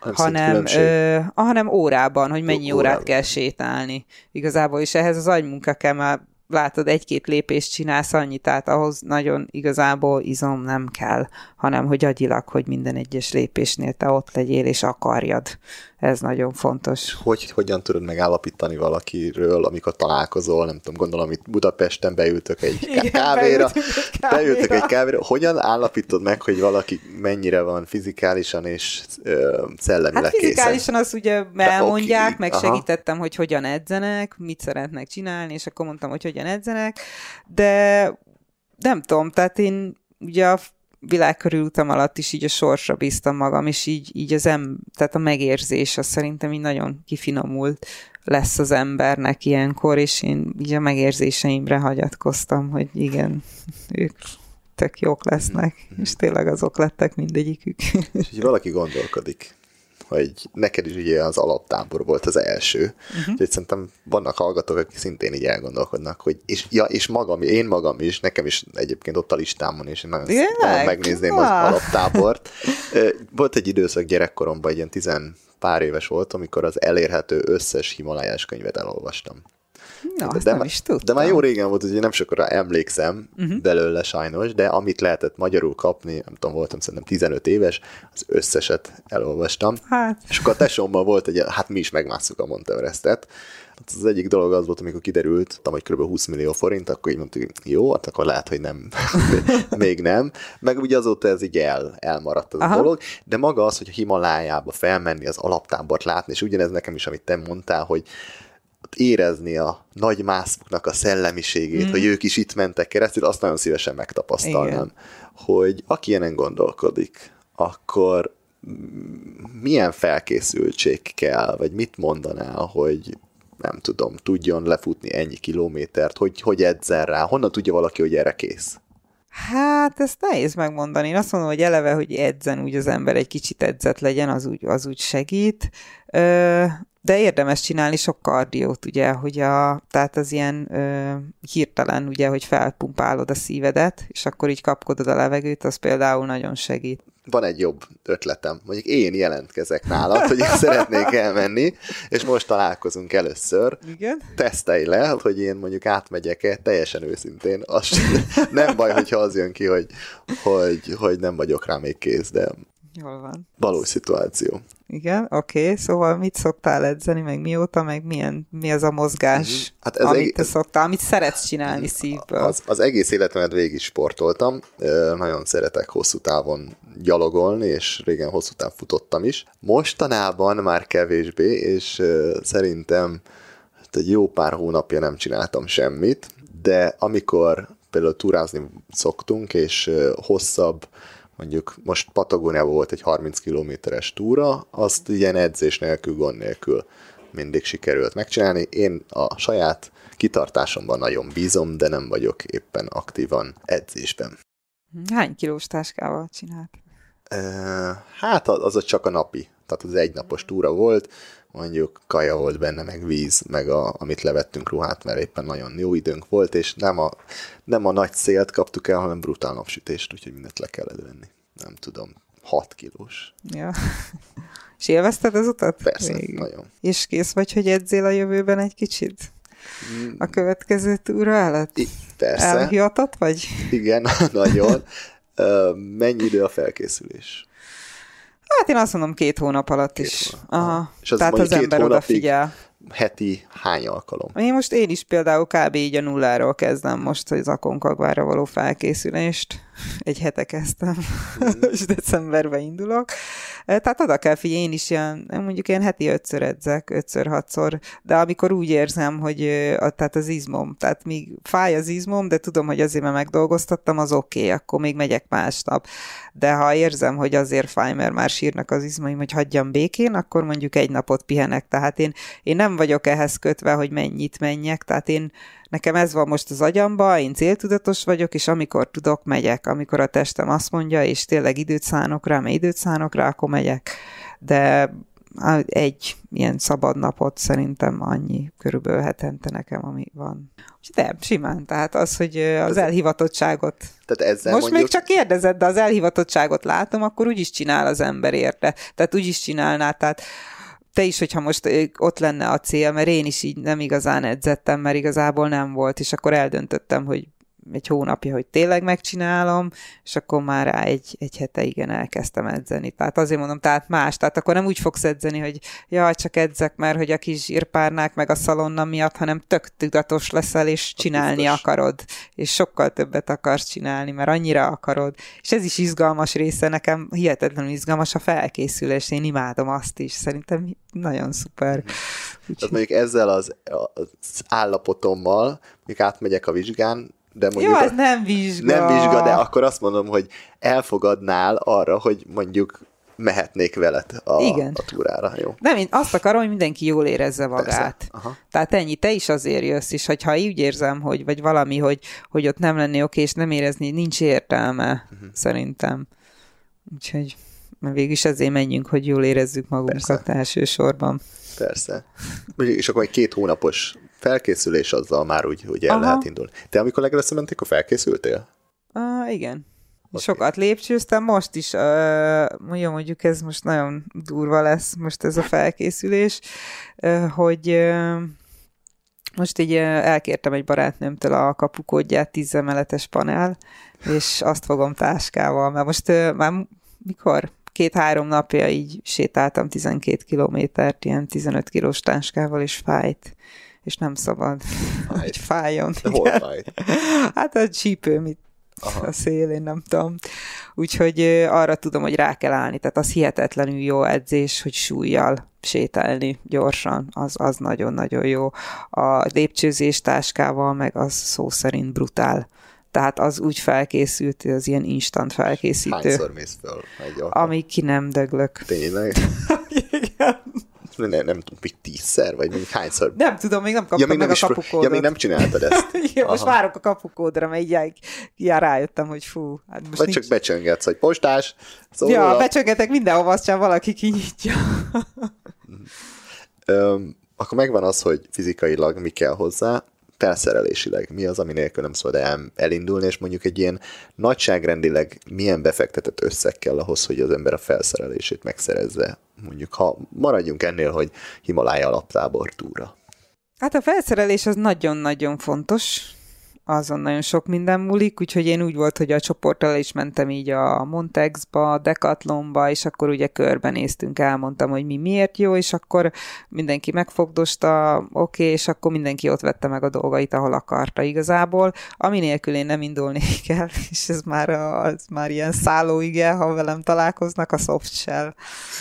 hanem, ö, hanem órában, hogy mennyi órát órában. kell sétálni. Igazából, és ehhez az agymunka kell, már látod, egy-két lépést csinálsz annyi, tehát ahhoz nagyon igazából izom nem kell, hanem hogy agyilag, hogy minden egyes lépésnél te ott legyél, és akarjad. Ez nagyon fontos. Hogy, hogyan tudod megállapítani valakiről, amikor találkozol, nem tudom, gondolom, itt Budapesten beültök egy Igen, kávéra, beültök egy kávéra. beültök egy kávéra, hogyan állapítod meg, hogy valaki mennyire van fizikálisan és ö, szellemileg Hát fizikálisan azt ugye elmondják, okay. meg Aha. segítettem, hogy hogyan edzenek, mit szeretnek csinálni, és akkor mondtam, hogy hogyan edzenek, de nem tudom, tehát én ugye a világkörülútam alatt is így a sorsra bíztam magam, és így, így az em, tehát a megérzés az szerintem így nagyon kifinomult lesz az embernek ilyenkor, és én így a megérzéseimre hagyatkoztam, hogy igen, ők tök jók lesznek, és tényleg azok lettek mindegyikük. És hogy valaki gondolkodik, hogy neked is ugye az alaptábor volt az első, uh-huh. úgyhogy szerintem vannak hallgatók, akik szintén így elgondolkodnak, hogy és, ja, és magam, én magam is, nekem is egyébként ott a listámon, és én nagyon, nagyon megnézném az alaptábort. Volt egy időszak gyerekkoromban, egy ilyen tizen pár éves volt, amikor az elérhető összes himalájás könyvet elolvastam. Na, de, de, nem is tudtam. De már jó régen volt, hogy nem sokára emlékszem uh-huh. belőle sajnos, de amit lehetett magyarul kapni, nem tudom, voltam szerintem 15 éves, az összeset elolvastam. Hát. És akkor a tesómmal volt egy, hát mi is megmásszuk a Monteverestet, Hát az egyik dolog az volt, amikor kiderült, hogy kb. 20 millió forint, akkor így mondtuk, jó, hát akkor lehet, hogy nem, még nem. Meg ugye azóta ez így el, elmaradt az Aha. a dolog, de maga az, hogy a Himalájába felmenni, az alaptábort látni, és ugyanez nekem is, amit te mondtál, hogy érezni a nagy mászkoknak a szellemiségét, mm. hogy ők is itt mentek keresztül, azt nagyon szívesen megtapasztalnám. Igen. Hogy aki ilyenen gondolkodik, akkor milyen felkészültség kell, vagy mit mondanál, hogy nem tudom, tudjon lefutni ennyi kilométert, hogy, hogy edzen rá, honnan tudja valaki, hogy erre kész? Hát, ezt nehéz megmondani. Én azt mondom, hogy eleve, hogy edzen úgy az ember egy kicsit edzett legyen, az úgy, az úgy segít. Ö, de érdemes csinálni sok kardiót, ugye, hogy a, tehát az ilyen ö, hirtelen, ugye, hogy felpumpálod a szívedet, és akkor így kapkodod a levegőt, az például nagyon segít. Van egy jobb ötletem, mondjuk én jelentkezek nálad, hogy én szeretnék elmenni, és most találkozunk először. Igen? Tesztelj le, hogy én mondjuk átmegyek-e, teljesen őszintén. Az nem baj, hogyha az jön ki, hogy, hogy, hogy nem vagyok rá még kész, de Jól van. Valós szituáció. Igen, oké, okay. szóval mit szoktál edzeni, meg mióta, meg milyen, mi az a mozgás, mhm. hát ez amit eg- te szoktál, amit szeretsz csinálni szívből? Az, az egész életemet végig sportoltam, nagyon szeretek hosszú távon gyalogolni, és régen hosszú távon futottam is. Mostanában már kevésbé, és szerintem hát egy jó pár hónapja nem csináltam semmit, de amikor például túrázni szoktunk, és hosszabb mondjuk most Patagóniában volt egy 30 kilométeres túra, azt ilyen edzés nélkül, gond nélkül mindig sikerült megcsinálni. Én a saját kitartásomban nagyon bízom, de nem vagyok éppen aktívan edzésben. Hány kilós táskával csinált? Hát az, az csak a napi, tehát az egynapos túra volt, mondjuk kaja volt benne, meg víz, meg a, amit levettünk ruhát, mert éppen nagyon jó időnk volt, és nem a, nem a nagy szélt kaptuk el, hanem brutál napsütést, úgyhogy mindent le kellett venni. Nem tudom, 6 kilós. Ja. és élvezted az utat? Persze, Végig. nagyon. És kész vagy, hogy edzél a jövőben egy kicsit? A következő túra előtt? I- persze. Elhiatott vagy? Igen, nagyon. Mennyi idő a felkészülés? Hát én azt mondom két hónap alatt két is. Hónap. Aha. És az Tehát az ember odafigyel heti hány alkalom? Én most én is például kb. így a nulláról kezdem most az Akonkagvára való felkészülést. Egy hete kezdtem, és decemberben indulok. Tehát oda kell figyelni, én is ilyen, mondjuk én heti ötször edzek, ötször, hatszor, de amikor úgy érzem, hogy a, tehát az izmom, tehát még fáj az izmom, de tudom, hogy azért, mert megdolgoztattam, az oké, okay, akkor még megyek másnap. De ha érzem, hogy azért fáj, mert már sírnak az izmaim, hogy hagyjam békén, akkor mondjuk egy napot pihenek. Tehát én, én nem vagyok ehhez kötve, hogy mennyit menjek, tehát én nekem ez van most az agyamba, én céltudatos vagyok, és amikor tudok, megyek. Amikor a testem azt mondja, és tényleg időt szánok rá, mert időt szánok rá, akkor megyek. De egy ilyen szabad napot szerintem annyi körülbelül hetente nekem, ami van. De simán, tehát az, hogy az elhivatottságot. Tehát ezzel Most mondjuk... még csak kérdezed, de az elhivatottságot látom, akkor úgyis csinál az ember érte. Tehát úgyis csinálná. Tehát te is, hogyha most ott lenne a cél, mert én is így nem igazán edzettem, mert igazából nem volt, és akkor eldöntöttem, hogy egy hónapja, hogy tényleg megcsinálom, és akkor már rá egy, egy hete igen elkezdtem edzeni. Tehát azért mondom, tehát más, tehát akkor nem úgy fogsz edzeni, hogy jaj, csak edzek, mert hogy a kis zsírpárnák meg a szalonna miatt, hanem tök tudatos leszel, és csinálni biztos. akarod, és sokkal többet akarsz csinálni, mert annyira akarod. És ez is izgalmas része, nekem hihetetlenül izgalmas a felkészülés, én imádom azt is, szerintem nagyon szuper. Tehát mondjuk ezzel az, az állapotommal, mondjuk átmegyek a vizsgán, de mondjuk... Jó, ez nem vizsga. Nem vizsga, de akkor azt mondom, hogy elfogadnál arra, hogy mondjuk mehetnék veled a, Igen. a túrára, jó? Nem, én azt akarom, hogy mindenki jól érezze magát. Tehát ennyi, te is azért jössz, és hogyha úgy érzem, hogy, vagy valami, hogy, hogy ott nem lenni oké, és nem érezni, nincs értelme, uh-huh. szerintem. Úgyhogy végül is ezért menjünk, hogy jól érezzük magunkat Persze. elsősorban. Persze. És akkor egy két hónapos felkészülés azzal már úgy, úgy el Aha. lehet indulni. Te amikor legelőször menték, akkor felkészültél? Uh, igen. Okay. Sokat lépcsőztem, most is, uh, mondjuk, mondjuk ez most nagyon durva lesz, most ez a felkészülés, uh, hogy uh, most így elkértem egy barátnőmtől a kapukódját, tízemeletes panel, és azt fogom táskával, mert most már mikor? Két-három napja így sétáltam 12 kilométert, ilyen 15 kilós táskával, és fájt és nem szabad, Fáj. hogy fájjon. De hol fáj? Hát a csípő, mit Aha. a szélén, nem tudom. Úgyhogy arra tudom, hogy rá kell állni. Tehát az hihetetlenül jó edzés, hogy súlyjal sétálni gyorsan, az, az nagyon-nagyon jó. A lépcsőzés táskával meg az szó szerint brutál. Tehát az úgy felkészült, az ilyen instant felkészítő. Hányszor mész fel? Amíg ki nem döglök. Tényleg? Igen nem, nem tudom, még tízszer, vagy még hányszor? Nem tudom, még nem kaptam ja, még meg nem a kapukódot. Ja, még nem csináltad ezt. Igen, most várok a kapukódra, mert így já, rájöttem, hogy fú. Hát most vagy nincs... csak becsöngetsz, hogy postás. Szóval ja, a... becsöngetek mindenhova, azt csak valaki kinyitja. Öm, akkor megvan az, hogy fizikailag mi kell hozzá, felszerelésileg mi az, ami nélkül nem szabad el, elindulni, és mondjuk egy ilyen nagyságrendileg milyen befektetett összeg kell ahhoz, hogy az ember a felszerelését megszerezze. Mondjuk, ha maradjunk ennél, hogy Himalája alaptábor túra. Hát a felszerelés az nagyon-nagyon fontos, azon nagyon sok minden múlik, úgyhogy én úgy volt, hogy a csoporttal is mentem így a Montexba, Decathlonba, és akkor ugye körbenéztünk, elmondtam, hogy mi miért jó, és akkor mindenki megfogdosta, oké, okay, és akkor mindenki ott vette meg a dolgait, ahol akarta igazából, ami nélkül én nem indulnék el, és ez már, a, ez már ilyen szállóige, ha velem találkoznak, a soft shell.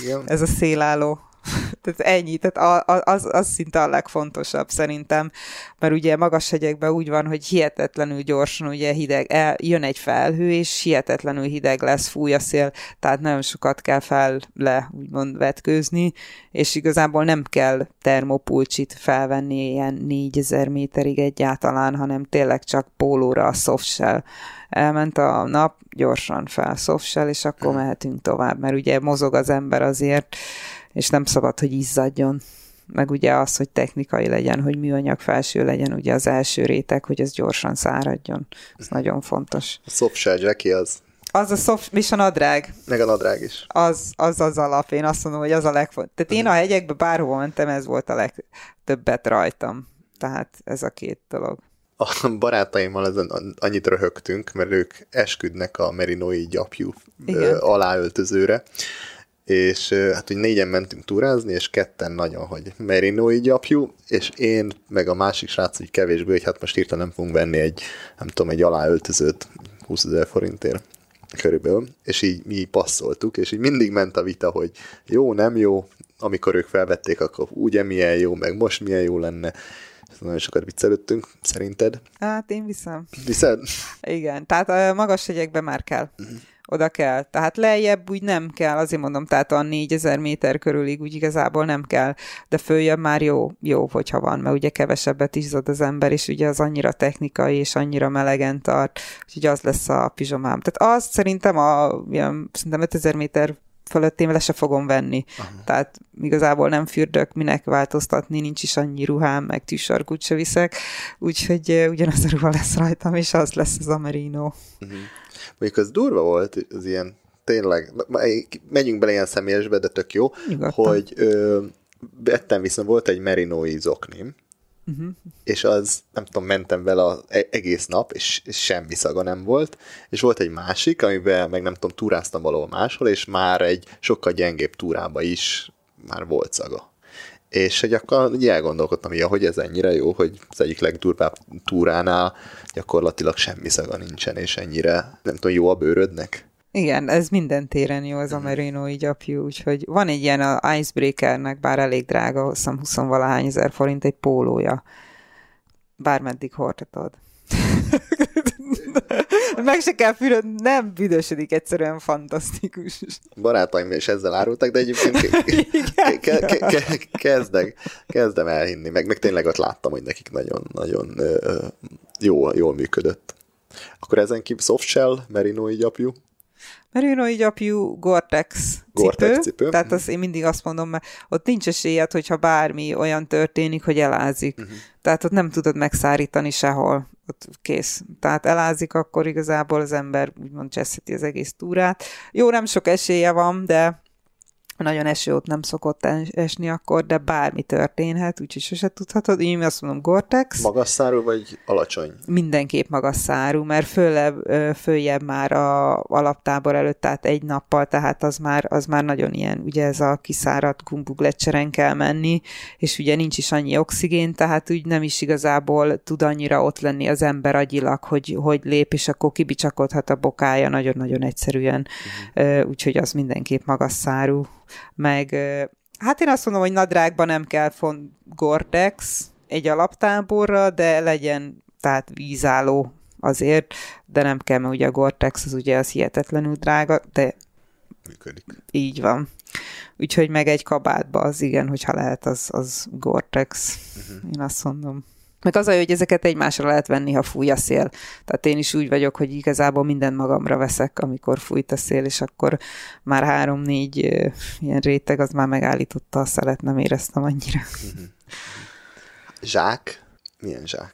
Igen. Ez a szélálló tehát ennyi, tehát az, az szinte a legfontosabb szerintem, mert ugye magas hegyekben úgy van, hogy hihetetlenül gyorsan ugye hideg, el, jön egy felhő, és hihetetlenül hideg lesz, fúj a szél, tehát nagyon sokat kell fel le, úgymond vetkőzni, és igazából nem kell termopulcsit felvenni ilyen 4000 méterig egyáltalán, hanem tényleg csak pólóra a soft shell. Elment a nap, gyorsan fel soft shell, és akkor mehetünk tovább, mert ugye mozog az ember azért, és nem szabad, hogy izzadjon. Meg ugye az, hogy technikai legyen, hogy műanyag felső legyen, ugye az első réteg, hogy ez gyorsan száradjon. Ez nagyon fontos. A softshell jacky az az a soft, és a nadrág. Meg a nadrág is. Az az, az alap, én azt mondom, hogy az a legfontosabb. Tehát én a hegyekbe bárhova mentem, ez volt a legtöbbet rajtam. Tehát ez a két dolog. A barátaimmal ezen annyit röhögtünk, mert ők esküdnek a merinói gyapjú Igen. aláöltözőre, és hát úgy négyen mentünk túrázni, és ketten nagyon, hogy merinói gyapjú, és én, meg a másik srác úgy kevésbé, hogy hát most írtam nem fogunk venni egy, nem tudom, egy aláöltözőt 20 ezer forintért körülbelül, és így mi passzoltuk, és így mindig ment a vita, hogy jó, nem jó, amikor ők felvették, akkor ugye milyen jó, meg most milyen jó lenne, nagyon sokat viccelődtünk, szerinted? Hát én viszem. Viszed? Igen, tehát a magas hegyekben már kell. Oda kell. Tehát lejjebb úgy nem kell, azért mondom, tehát a 4000 méter körülig úgy igazából nem kell, de följebb már jó, jó, hogyha van, mert ugye kevesebbet izzad az ember, és ugye az annyira technikai, és annyira melegen tart, hogy az lesz a pizsomám. Tehát azt szerintem a ilyen, szerintem 5000 méter fölött én le se fogom venni. Aha. Tehát igazából nem fürdök, minek változtatni, nincs is annyi ruhám, meg tűsarkút se viszek, úgyhogy ugyanaz a ruha lesz rajtam, és az lesz az a merino. Uh-huh. Mondjuk az durva volt, az ilyen tényleg, menjünk bele ilyen személyesbe, de tök jó, Nyugodtan. hogy ö, vettem viszont volt egy merinói zoknim, uh-huh. és az, nem tudom, mentem vele az e- egész nap, és, semmi szaga nem volt, és volt egy másik, amiben meg nem tudom, túráztam valahol máshol, és már egy sokkal gyengébb túrába is már volt szaga. És hogy akkor így elgondolkodtam, ja, hogy ez ennyire jó, hogy az egyik legdurvább túránál gyakorlatilag semmi szaga nincsen, és ennyire, nem tudom, jó a bőrödnek. Igen, ez minden téren jó az a merino így apjú, úgyhogy van egy ilyen a Icebreakernek, bár elég drága, hosszam 20 valahány ezer forint egy pólója. Bármeddig hordhatod. Meg se kell füröd, nem büdösödik, egyszerűen fantasztikus. Barátaim is ezzel árultak, de egyébként ke- ke- ke- ke- kezdek, kezdem elhinni, meg, meg tényleg ott láttam, hogy nekik nagyon, nagyon jó, jól működött. Akkor ezen kívül softshell, merino így apjú. Merino így apjú Gore-Tex cipő, cipő. tehát azt én mindig azt mondom, mert ott nincs esélyed, hogyha bármi olyan történik, hogy elázik. Uh-huh. Tehát ott nem tudod megszárítani sehol ott kész. Tehát elázik, akkor igazából az ember úgymond cseszheti az egész túrát. Jó, nem sok esélye van, de nagyon eső ott nem szokott esni akkor, de bármi történhet, úgyhogy sose tudhatod. Én azt mondom Gore-Tex. Magas szárú vagy alacsony? Mindenképp magas szárú, mert följebb, följebb már a alaptábor előtt, tehát egy nappal, tehát az már, az már nagyon ilyen, ugye ez a kiszáradt gumbuglecseren kell menni, és ugye nincs is annyi oxigén, tehát úgy nem is igazából tud annyira ott lenni az ember agyilag, hogy, hogy lép, és akkor kibicsakodhat a bokája nagyon-nagyon egyszerűen, uh-huh. úgyhogy az mindenképp magas szárú meg hát én azt mondom, hogy nadrágban nem kell font Gore-Tex egy alaptáborra, de legyen tehát vízálló azért, de nem kell, mert ugye a Gore-Tex az ugye az hihetetlenül drága, de működik. Így van. Úgyhogy meg egy kabátba az igen, hogyha lehet, az, az Gore-Tex. Uh-huh. Én azt mondom. Meg az a hogy ezeket egymásra lehet venni, ha fúj a szél. Tehát én is úgy vagyok, hogy igazából minden magamra veszek, amikor fújt a szél, és akkor már három-négy ilyen réteg, az már megállította a szelet, nem éreztem annyira. Mhm. Zsák? Milyen zsák?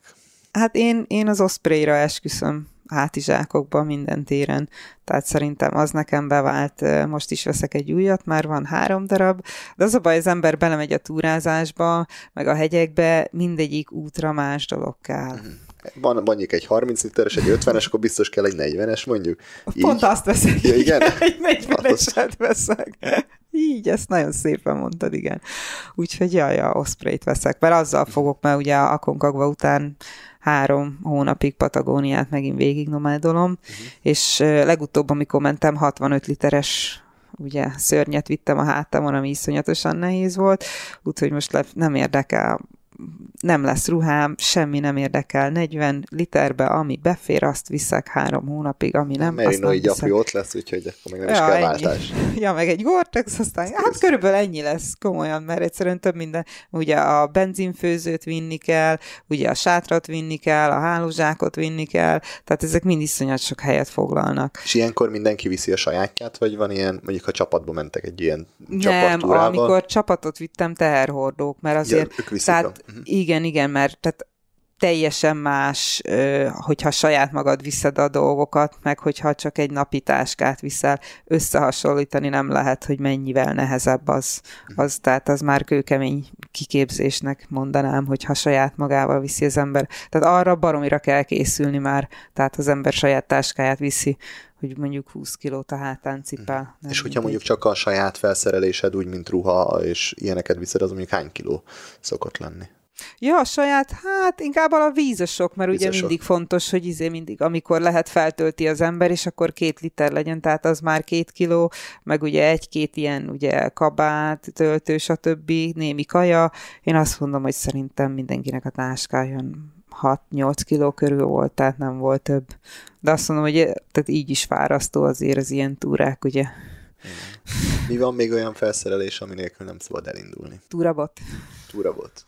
Hát én, én az Osprey-ra esküszöm hátizsákokban minden téren, tehát szerintem az nekem bevált, most is veszek egy újat, már van három darab, de az a baj, az ember belemegy a túrázásba, meg a hegyekbe, mindegyik útra más dolog kell. Mhm. Van mondjuk egy 30 literes, egy 50-es, akkor biztos kell egy 40-es mondjuk. Így. Pont azt veszek. Ja, igen? egy 40-eset veszek. Így, ezt nagyon szépen mondtad, igen. Úgyhogy jaj, ja, Osprey-t veszek, mert azzal fogok, mert ugye a Aconcagua után három hónapig Patagóniát megint végig nomádolom, uh-huh. és legutóbb, amikor mentem, 65 literes ugye szörnyet vittem a hátamon, ami iszonyatosan nehéz volt, úgyhogy most le, nem érdekel nem lesz ruhám, semmi nem érdekel, 40 literbe, ami befér, azt viszek három hónapig, ami nem, Mert azt nem így viszek. ott lesz, úgyhogy akkor még nem ja, is kell váltás. Ja, meg egy Gore-Tex, aztán hát körülbelül ennyi lesz komolyan, mert egyszerűen több minden, ugye a benzinfőzőt vinni kell, ugye a sátrat vinni kell, a hálózsákot vinni kell, tehát ezek mind iszonyat sok helyet foglalnak. És ilyenkor mindenki viszi a sajátját, vagy van ilyen, mondjuk ha csapatba mentek egy ilyen Nem, amikor csapatot vittem teherhordók, mert azért, ja, tehát Uh-huh. Igen, igen, mert tehát teljesen más, hogyha saját magad viszed a dolgokat, meg hogyha csak egy napi táskát viszel, összehasonlítani nem lehet, hogy mennyivel nehezebb az, uh-huh. az tehát az már kőkemény kiképzésnek mondanám, hogyha saját magával viszi az ember. Tehát arra baromira kell készülni már, tehát az ember saját táskáját viszi, hogy mondjuk 20 kilót a hátán cipel. Uh-huh. És hogyha mondjuk csak a saját felszerelésed úgy, mint ruha és ilyeneket viszed, az mondjuk hány kiló szokott lenni? Ja, a saját, hát inkább a vízosok, mert vízosok. ugye mindig fontos, hogy izé mindig, amikor lehet feltölti az ember, és akkor két liter legyen, tehát az már két kiló, meg ugye egy-két ilyen ugye kabát, töltő, stb. némi kaja. Én azt mondom, hogy szerintem mindenkinek a táskájon 6-8 kiló körül volt, tehát nem volt több. De azt mondom, hogy tehát így is fárasztó azért az ilyen túrák, ugye. Mi van még olyan felszerelés, ami nélkül nem szabad elindulni? Túrabot. Túrabot.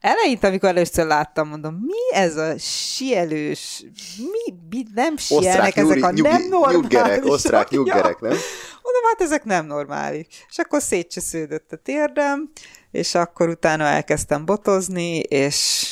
Eleinte, amikor először láttam, mondom, mi ez a sielős, mi, mi nem sielnek ezek a nyugi, nem normális. Nyuggerek, osztrák nyuggerek, nem? Mondom, hát ezek nem normális. És akkor szétcsesződött a térdem, és akkor utána elkezdtem botozni, és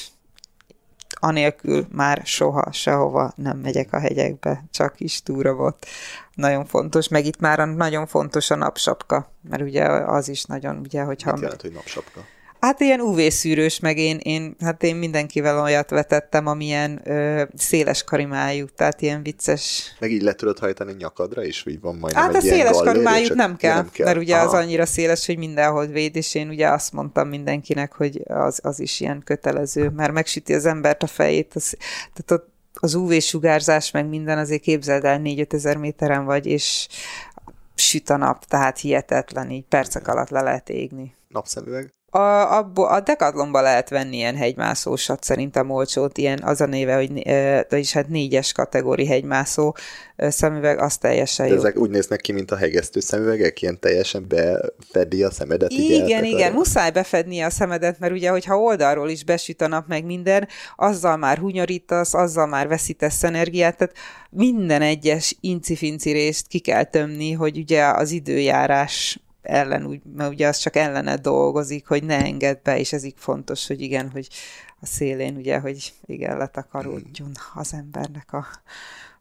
anélkül már soha, sehova nem megyek a hegyekbe, csak is túra volt. Nagyon fontos, meg itt már nagyon fontos a napsapka, mert ugye az is nagyon, ugye, hogyha... Mit jelent, hogy napsapka? Hát ilyen UV-szűrős, meg én, én, hát én mindenkivel olyat vetettem, amilyen ö, széles karimájú, tehát ilyen vicces. Meg így le tudod hajtani nyakadra is, vagy van majdnem Hát a széles karimájú nem kell, nem kell. mert ugye Aha. az annyira széles, hogy mindenhol véd, és én ugye azt mondtam mindenkinek, hogy az, az is ilyen kötelező, mert megsüti az embert a fejét, az, tehát ott az UV-sugárzás, meg minden, azért képzeld el, 4-5 ezer méteren vagy, és süt a nap, tehát hihetetlen, így percek alatt le lehet égni. Napszemüveg? A, abból, a Decathlonba lehet venni ilyen hegymászósat, szerintem olcsót, ilyen az a néve, hogy eh, vagyis hát négyes kategóri hegymászó eh, szemüveg, az teljesen De jó. ezek úgy néznek ki, mint a hegesztő szemüvegek, ilyen teljesen befedi a szemedet. Igen, eltakarja. igen, muszáj befednie a szemedet, mert ugye, hogyha oldalról is besüt a nap meg minden, azzal már hunyorítasz, azzal már veszítesz energiát, tehát minden egyes incifinci részt ki kell tömni, hogy ugye az időjárás ellen, úgy, mert ugye az csak ellene dolgozik, hogy ne engedd be, és ez így fontos, hogy igen, hogy a szélén ugye, hogy igen, letakarodjon az embernek a,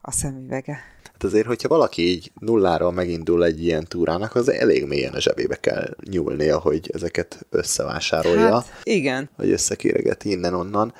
a szemüvege. Hát azért, hogyha valaki így nulláról megindul egy ilyen túrának, az elég mélyen a zsebébe kell nyúlnia, hogy ezeket összevásárolja, hát, igen. vagy összekéregeti innen-onnan.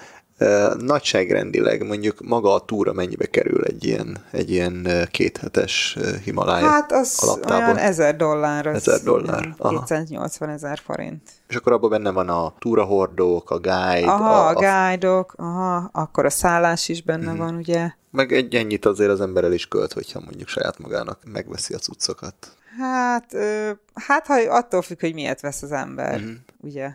Nagyságrendileg mondjuk maga a túra mennyibe kerül egy ilyen, egy ilyen kéthetes Himalája Hát az alaptábor? olyan ezer dollár. Az 1000 dollár, olyan aha. 280 ezer forint. És akkor abban benne van a túrahordók, a guide, Aha, a, a, a, guide-ok, aha, akkor a szállás is benne Mhm. van, ugye? meg egy ennyit azért az ember el is költ, hogyha mondjuk saját magának megveszi a cuccokat. Hát, ö, hát ha attól függ, hogy miért vesz az ember, Mhm. ugye?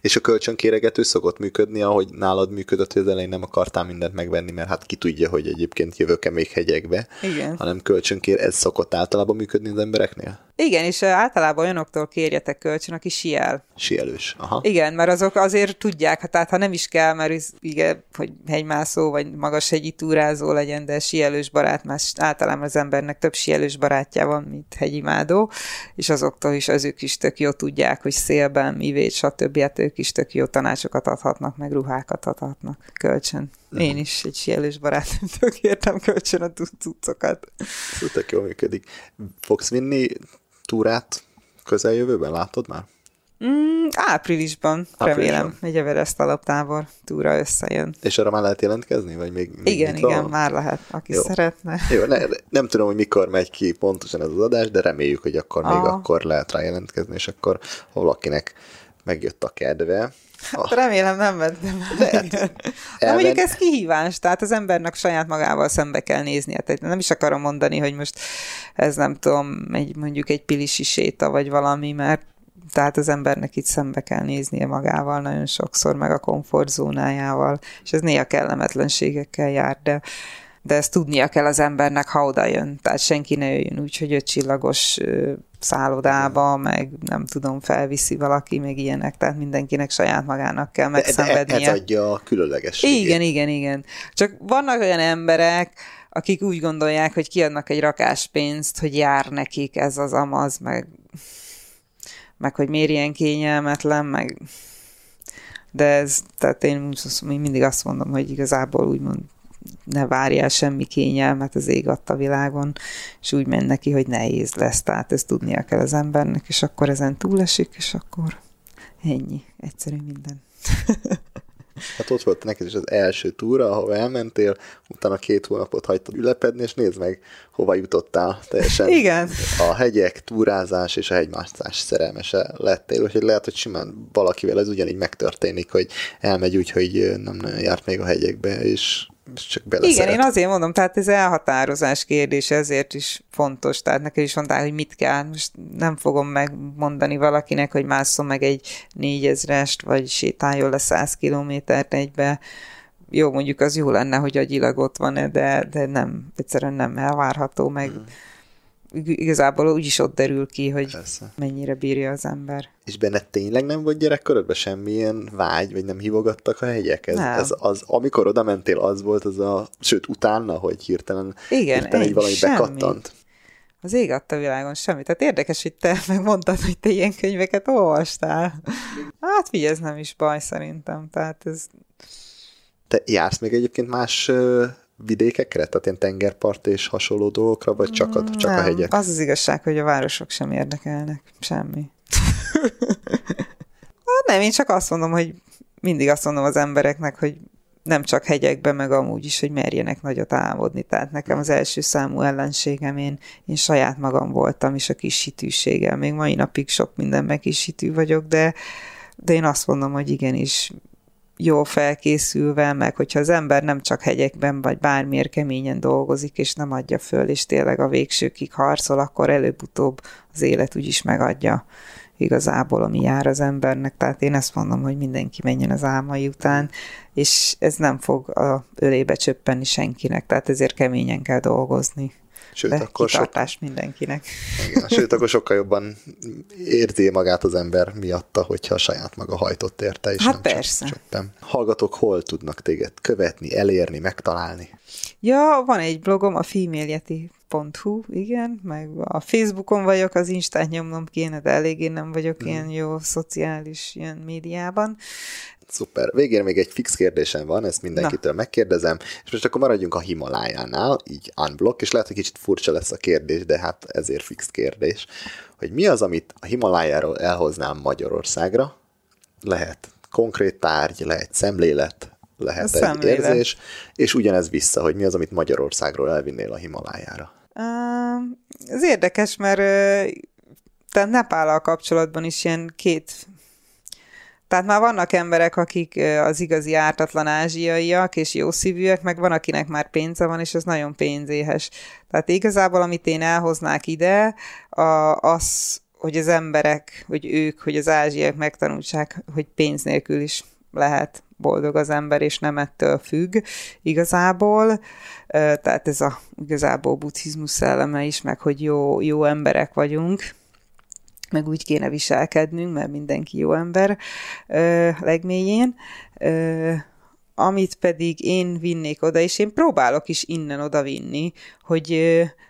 És a kölcsönkéregető szokott működni, ahogy nálad működött, hogy az elején nem akartál mindent megvenni, mert hát ki tudja, hogy egyébként jövök-e még hegyekbe, Igen. hanem kölcsönkér, ez szokott általában működni az embereknél? Igen, és általában olyanoktól kérjetek kölcsön, aki siel. Sielős. Aha. Igen, mert azok azért tudják, hát, tehát ha nem is kell, mert igen, hogy hegymászó vagy magas hegyi túrázó legyen, de sielős barát, mert általában az embernek több sielős barátja van, mint hegyimádó, és azoktól is azok is tök jó tudják, hogy szélben, mivét, stb. Hát ők is tök jó tanácsokat adhatnak, meg ruhákat adhatnak kölcsön. Én is egy sielős barátomtól kértem kölcsön a cuccokat. Tök jól működik. Fogsz vinni túrát közeljövőben, látod már? Mm, áprilisban, Áprilisban. remélem, egy Everest alaptábor túra összejön. És arra már lehet jelentkezni, vagy még, még Igen, igen, van? már lehet, aki Jó. szeretne. Jó, ne, nem tudom, hogy mikor megy ki pontosan ez az adás, de reméljük, hogy akkor még Aha. akkor lehet rá jelentkezni, és akkor ha valakinek megjött a kedve. Hát remélem nem vettem. Lehet. De Elment- mondjuk ez kihívás, tehát az embernek saját magával szembe kell néznie. Tehát nem is akarom mondani, hogy most ez nem tudom, egy, mondjuk egy pilisi séta vagy valami, mert tehát az embernek itt szembe kell néznie magával nagyon sokszor, meg a komfortzónájával, és ez néha kellemetlenségekkel jár, de de ezt tudnia kell az embernek, ha oda jön. Tehát senki ne jöjjön úgy, hogy ötcsillagos ö, szállodába, meg nem tudom, felviszi valaki, meg ilyenek, tehát mindenkinek saját magának kell de, de megszenvednie. ez adja a különlegességét. Igen, igen, igen. Csak vannak olyan emberek, akik úgy gondolják, hogy kiadnak egy rakás pénzt, hogy jár nekik ez az amaz, meg, meg hogy miért ilyen kényelmetlen, meg de ez, tehát én úgy azt- én mindig azt mondom, hogy igazából úgymond ne várjál semmi kényelmet az ég adta világon, és úgy menj neki, hogy nehéz lesz, tehát ezt tudnia kell az embernek, és akkor ezen túlesik, és akkor ennyi, egyszerű minden. Hát ott volt neked is az első túra, ahova elmentél, utána két hónapot hagytad ülepedni, és nézd meg, hova jutottál. Teljesen Igen. a hegyek, túrázás és a hegymászás szerelmese lettél, úgyhogy lehet, hogy simán valakivel ez ugyanígy megtörténik, hogy elmegy úgy, hogy nem nagyon járt még a hegyekbe, és és csak beleszeret. Igen, én azért mondom, tehát ez elhatározás kérdése, ezért is fontos. Tehát nekem is mondták, hogy mit kell. Most nem fogom megmondani valakinek, hogy másszon meg egy négyezrest, vagy sétáljon le száz kilométert egybe. Jó, mondjuk az jó lenne, hogy agyilag ott van de, de nem, egyszerűen nem elvárható, meg Mhm. Ig- igazából úgyis ott derül ki, hogy Persze. mennyire bírja az ember. És benned tényleg nem volt gyerekkorodban semmilyen vágy, vagy nem hívogattak a hegyek? Ez, Nem. ez az, amikor oda mentél, az volt az a, sőt, utána, hogy hirtelen, Igen, hirtelen ennyi, valami semmi. bekattant. Az ég adta világon semmit. Tehát érdekes, hogy te megmondtad, hogy te ilyen könyveket olvastál. Hát figyelj, ez nem is baj szerintem. Tehát ez Te jársz még egyébként más vidékekre, tehát ilyen tengerpart és hasonló dolgokra, vagy csak a, csak nem, a hegyek? Az az igazság, hogy a városok sem érdekelnek. Semmi. hát nem, én csak azt mondom, hogy mindig azt mondom az embereknek, hogy nem csak hegyekbe, meg amúgy is, hogy merjenek nagyot álmodni. Tehát nekem az első számú ellenségem, én, én saját magam voltam, és a kis hitűséggel. Még mai napig sok mindenben kis hitű vagyok, de, de én azt mondom, hogy igenis jó felkészülve, meg hogyha az ember nem csak hegyekben, vagy bármiért keményen dolgozik, és nem adja föl, és tényleg a végsőkig harcol, akkor előbb-utóbb az élet úgyis megadja igazából, ami jár az embernek. Tehát én ezt mondom, hogy mindenki menjen az álmai után, és ez nem fog a ölébe csöppenni senkinek, tehát ezért keményen kell dolgozni. Sőt, De akkor sok, kitartás mindenkinek. igen, sőt, akkor sokkal jobban érzi magát az ember miatta, hogyha saját maga hajtott érte, és Hát nem persze. csak csöppen. Hallgatók hol tudnak téged követni, elérni, megtalálni? Ja, van egy blogom, a female.hu, igen, meg a Facebookon vagyok, az Instát nyomnom kéne, de eléggé nem vagyok Mhm. ilyen jó szociális ilyen médiában. Szuper. Végén még egy fix kérdésem van, ezt mindenkitől megkérdezem, és most akkor maradjunk a Himalájánál, így unblock, és lehet, hogy kicsit furcsa lesz a kérdés, de hát ezért fix kérdés, hogy mi az, amit a Himalájáról elhoznám Magyarországra? Lehet konkrét tárgy, lehet szemlélet, lehet A egy szemlélet. érzés, és ugyanez vissza, hogy mi az, amit Magyarországról elvinnél a Himalájára. Ez érdekes, mert tehát Nepállal kapcsolatban is ilyen két tehát már vannak emberek, akik az igazi ártatlan ázsiaiak és jó szívűek, meg van, akinek már pénze van, és ez nagyon pénzéhes. Tehát igazából, amit én elhoznák ide, a, az, hogy az emberek, hogy ők, hogy az ázsiaiak megtanultsák, hogy pénz nélkül is lehet boldog az ember, és nem ettől függ igazából. Tehát ez a igazából buddhizmus szelleme is, meg hogy jó, jó emberek vagyunk, meg úgy kéne viselkednünk, mert mindenki jó ember legmélyén. Amit pedig én vinnék oda, és én próbálok is innen oda vinni, hogy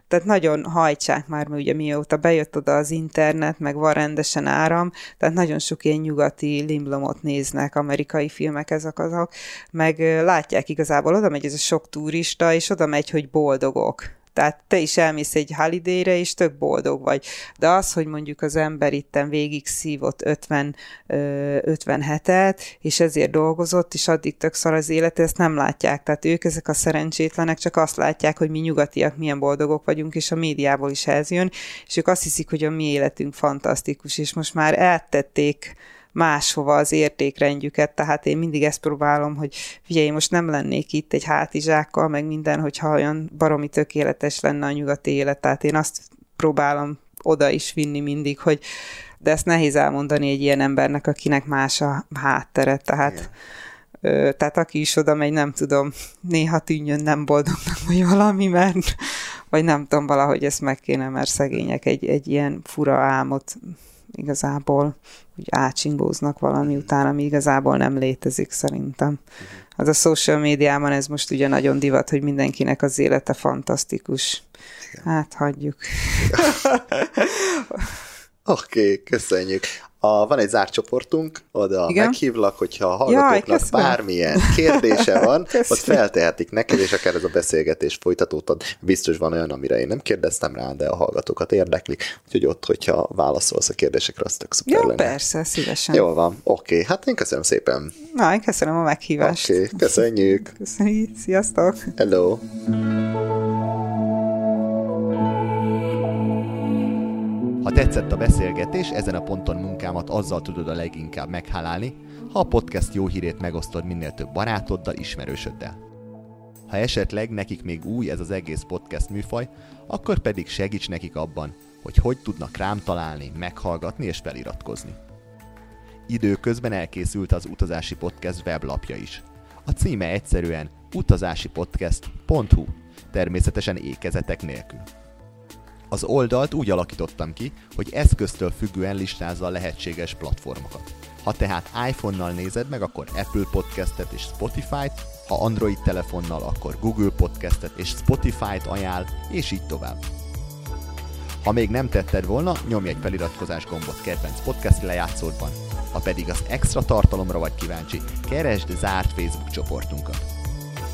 tehát nagyon hajtsák már, mert ugye mióta bejött oda az internet, meg van rendesen áram, tehát nagyon sok ilyen nyugati limblomot néznek, amerikai filmek ezek azok, meg látják igazából, oda megy ez a sok turista, és oda megy, hogy boldogok. Tehát te is elmész egy holiday és tök boldog vagy. De az, hogy mondjuk az ember itten végig szívott 50, ö, 50 hetet, és ezért dolgozott, és addig tök szar az élet, ezt nem látják. Tehát ők, ezek a szerencsétlenek csak azt látják, hogy mi nyugatiak milyen boldogok vagyunk, és a médiából is ez jön, és ők azt hiszik, hogy a mi életünk fantasztikus, és most már eltették máshova az értékrendjüket, tehát én mindig ezt próbálom, hogy figyelj, most nem lennék itt egy hátizsákkal, meg minden, hogyha olyan baromi tökéletes lenne a nyugati élet, tehát én azt próbálom oda is vinni mindig, hogy de ezt nehéz elmondani egy ilyen embernek, akinek más a háttere, tehát ö, tehát aki is oda megy, nem tudom, néha tűnjön nem boldognak, vagy valami, mert vagy nem tudom, valahogy ezt meg kéne, mert szegények egy, egy ilyen fura álmot igazából úgy átsingóznak valami után, ami igazából nem létezik szerintem. Az a social médiában ez most ugye nagyon divat, hogy mindenkinek az élete fantasztikus. Hát hagyjuk. Oké, okay, köszönjük. A, van egy zárt csoportunk, oda Igen? meghívlak, hogyha a hallgatóknak Jaj, bármilyen kérdése van, ott feltehetik neked, és akár ez a beszélgetés folytatódhat. Biztos van olyan, amire én nem kérdeztem rá, de a hallgatókat érdekli, úgyhogy ott, hogyha válaszolsz a kérdésekre, az tök szuper Ja, lenne. persze, szívesen. Jól van, oké, okay. hát én köszönöm szépen. Na, én köszönöm a meghívást. Oké, okay. köszönjük. Köszönjük, sziasztok! Hello. Ha tetszett a beszélgetés, ezen a ponton munkámat azzal tudod a leginkább meghálálni, ha a podcast jó hírét megosztod minél több barátoddal, ismerősöddel. Ha esetleg nekik még új ez az egész podcast műfaj, akkor pedig segíts nekik abban, hogy hogy tudnak rám találni, meghallgatni és feliratkozni. Időközben elkészült az Utazási Podcast weblapja is. A címe egyszerűen utazásipodcast.hu, természetesen ékezetek nélkül. Az oldalt úgy alakítottam ki, hogy eszköztől függően listázza a lehetséges platformokat. Ha tehát iPhone-nal nézed meg, akkor Apple Podcastet és Spotify-t, ha Android telefonnal, akkor Google Podcastet és Spotify-t ajánl, és így tovább. Ha még nem tetted volna, nyomj egy feliratkozás gombot kedvenc podcast lejátszódban. Ha pedig az extra tartalomra vagy kíváncsi, keresd zárt Facebook csoportunkat.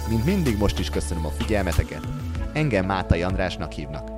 Mint mindig most is köszönöm a figyelmeteket. Engem Mátai Andrásnak hívnak.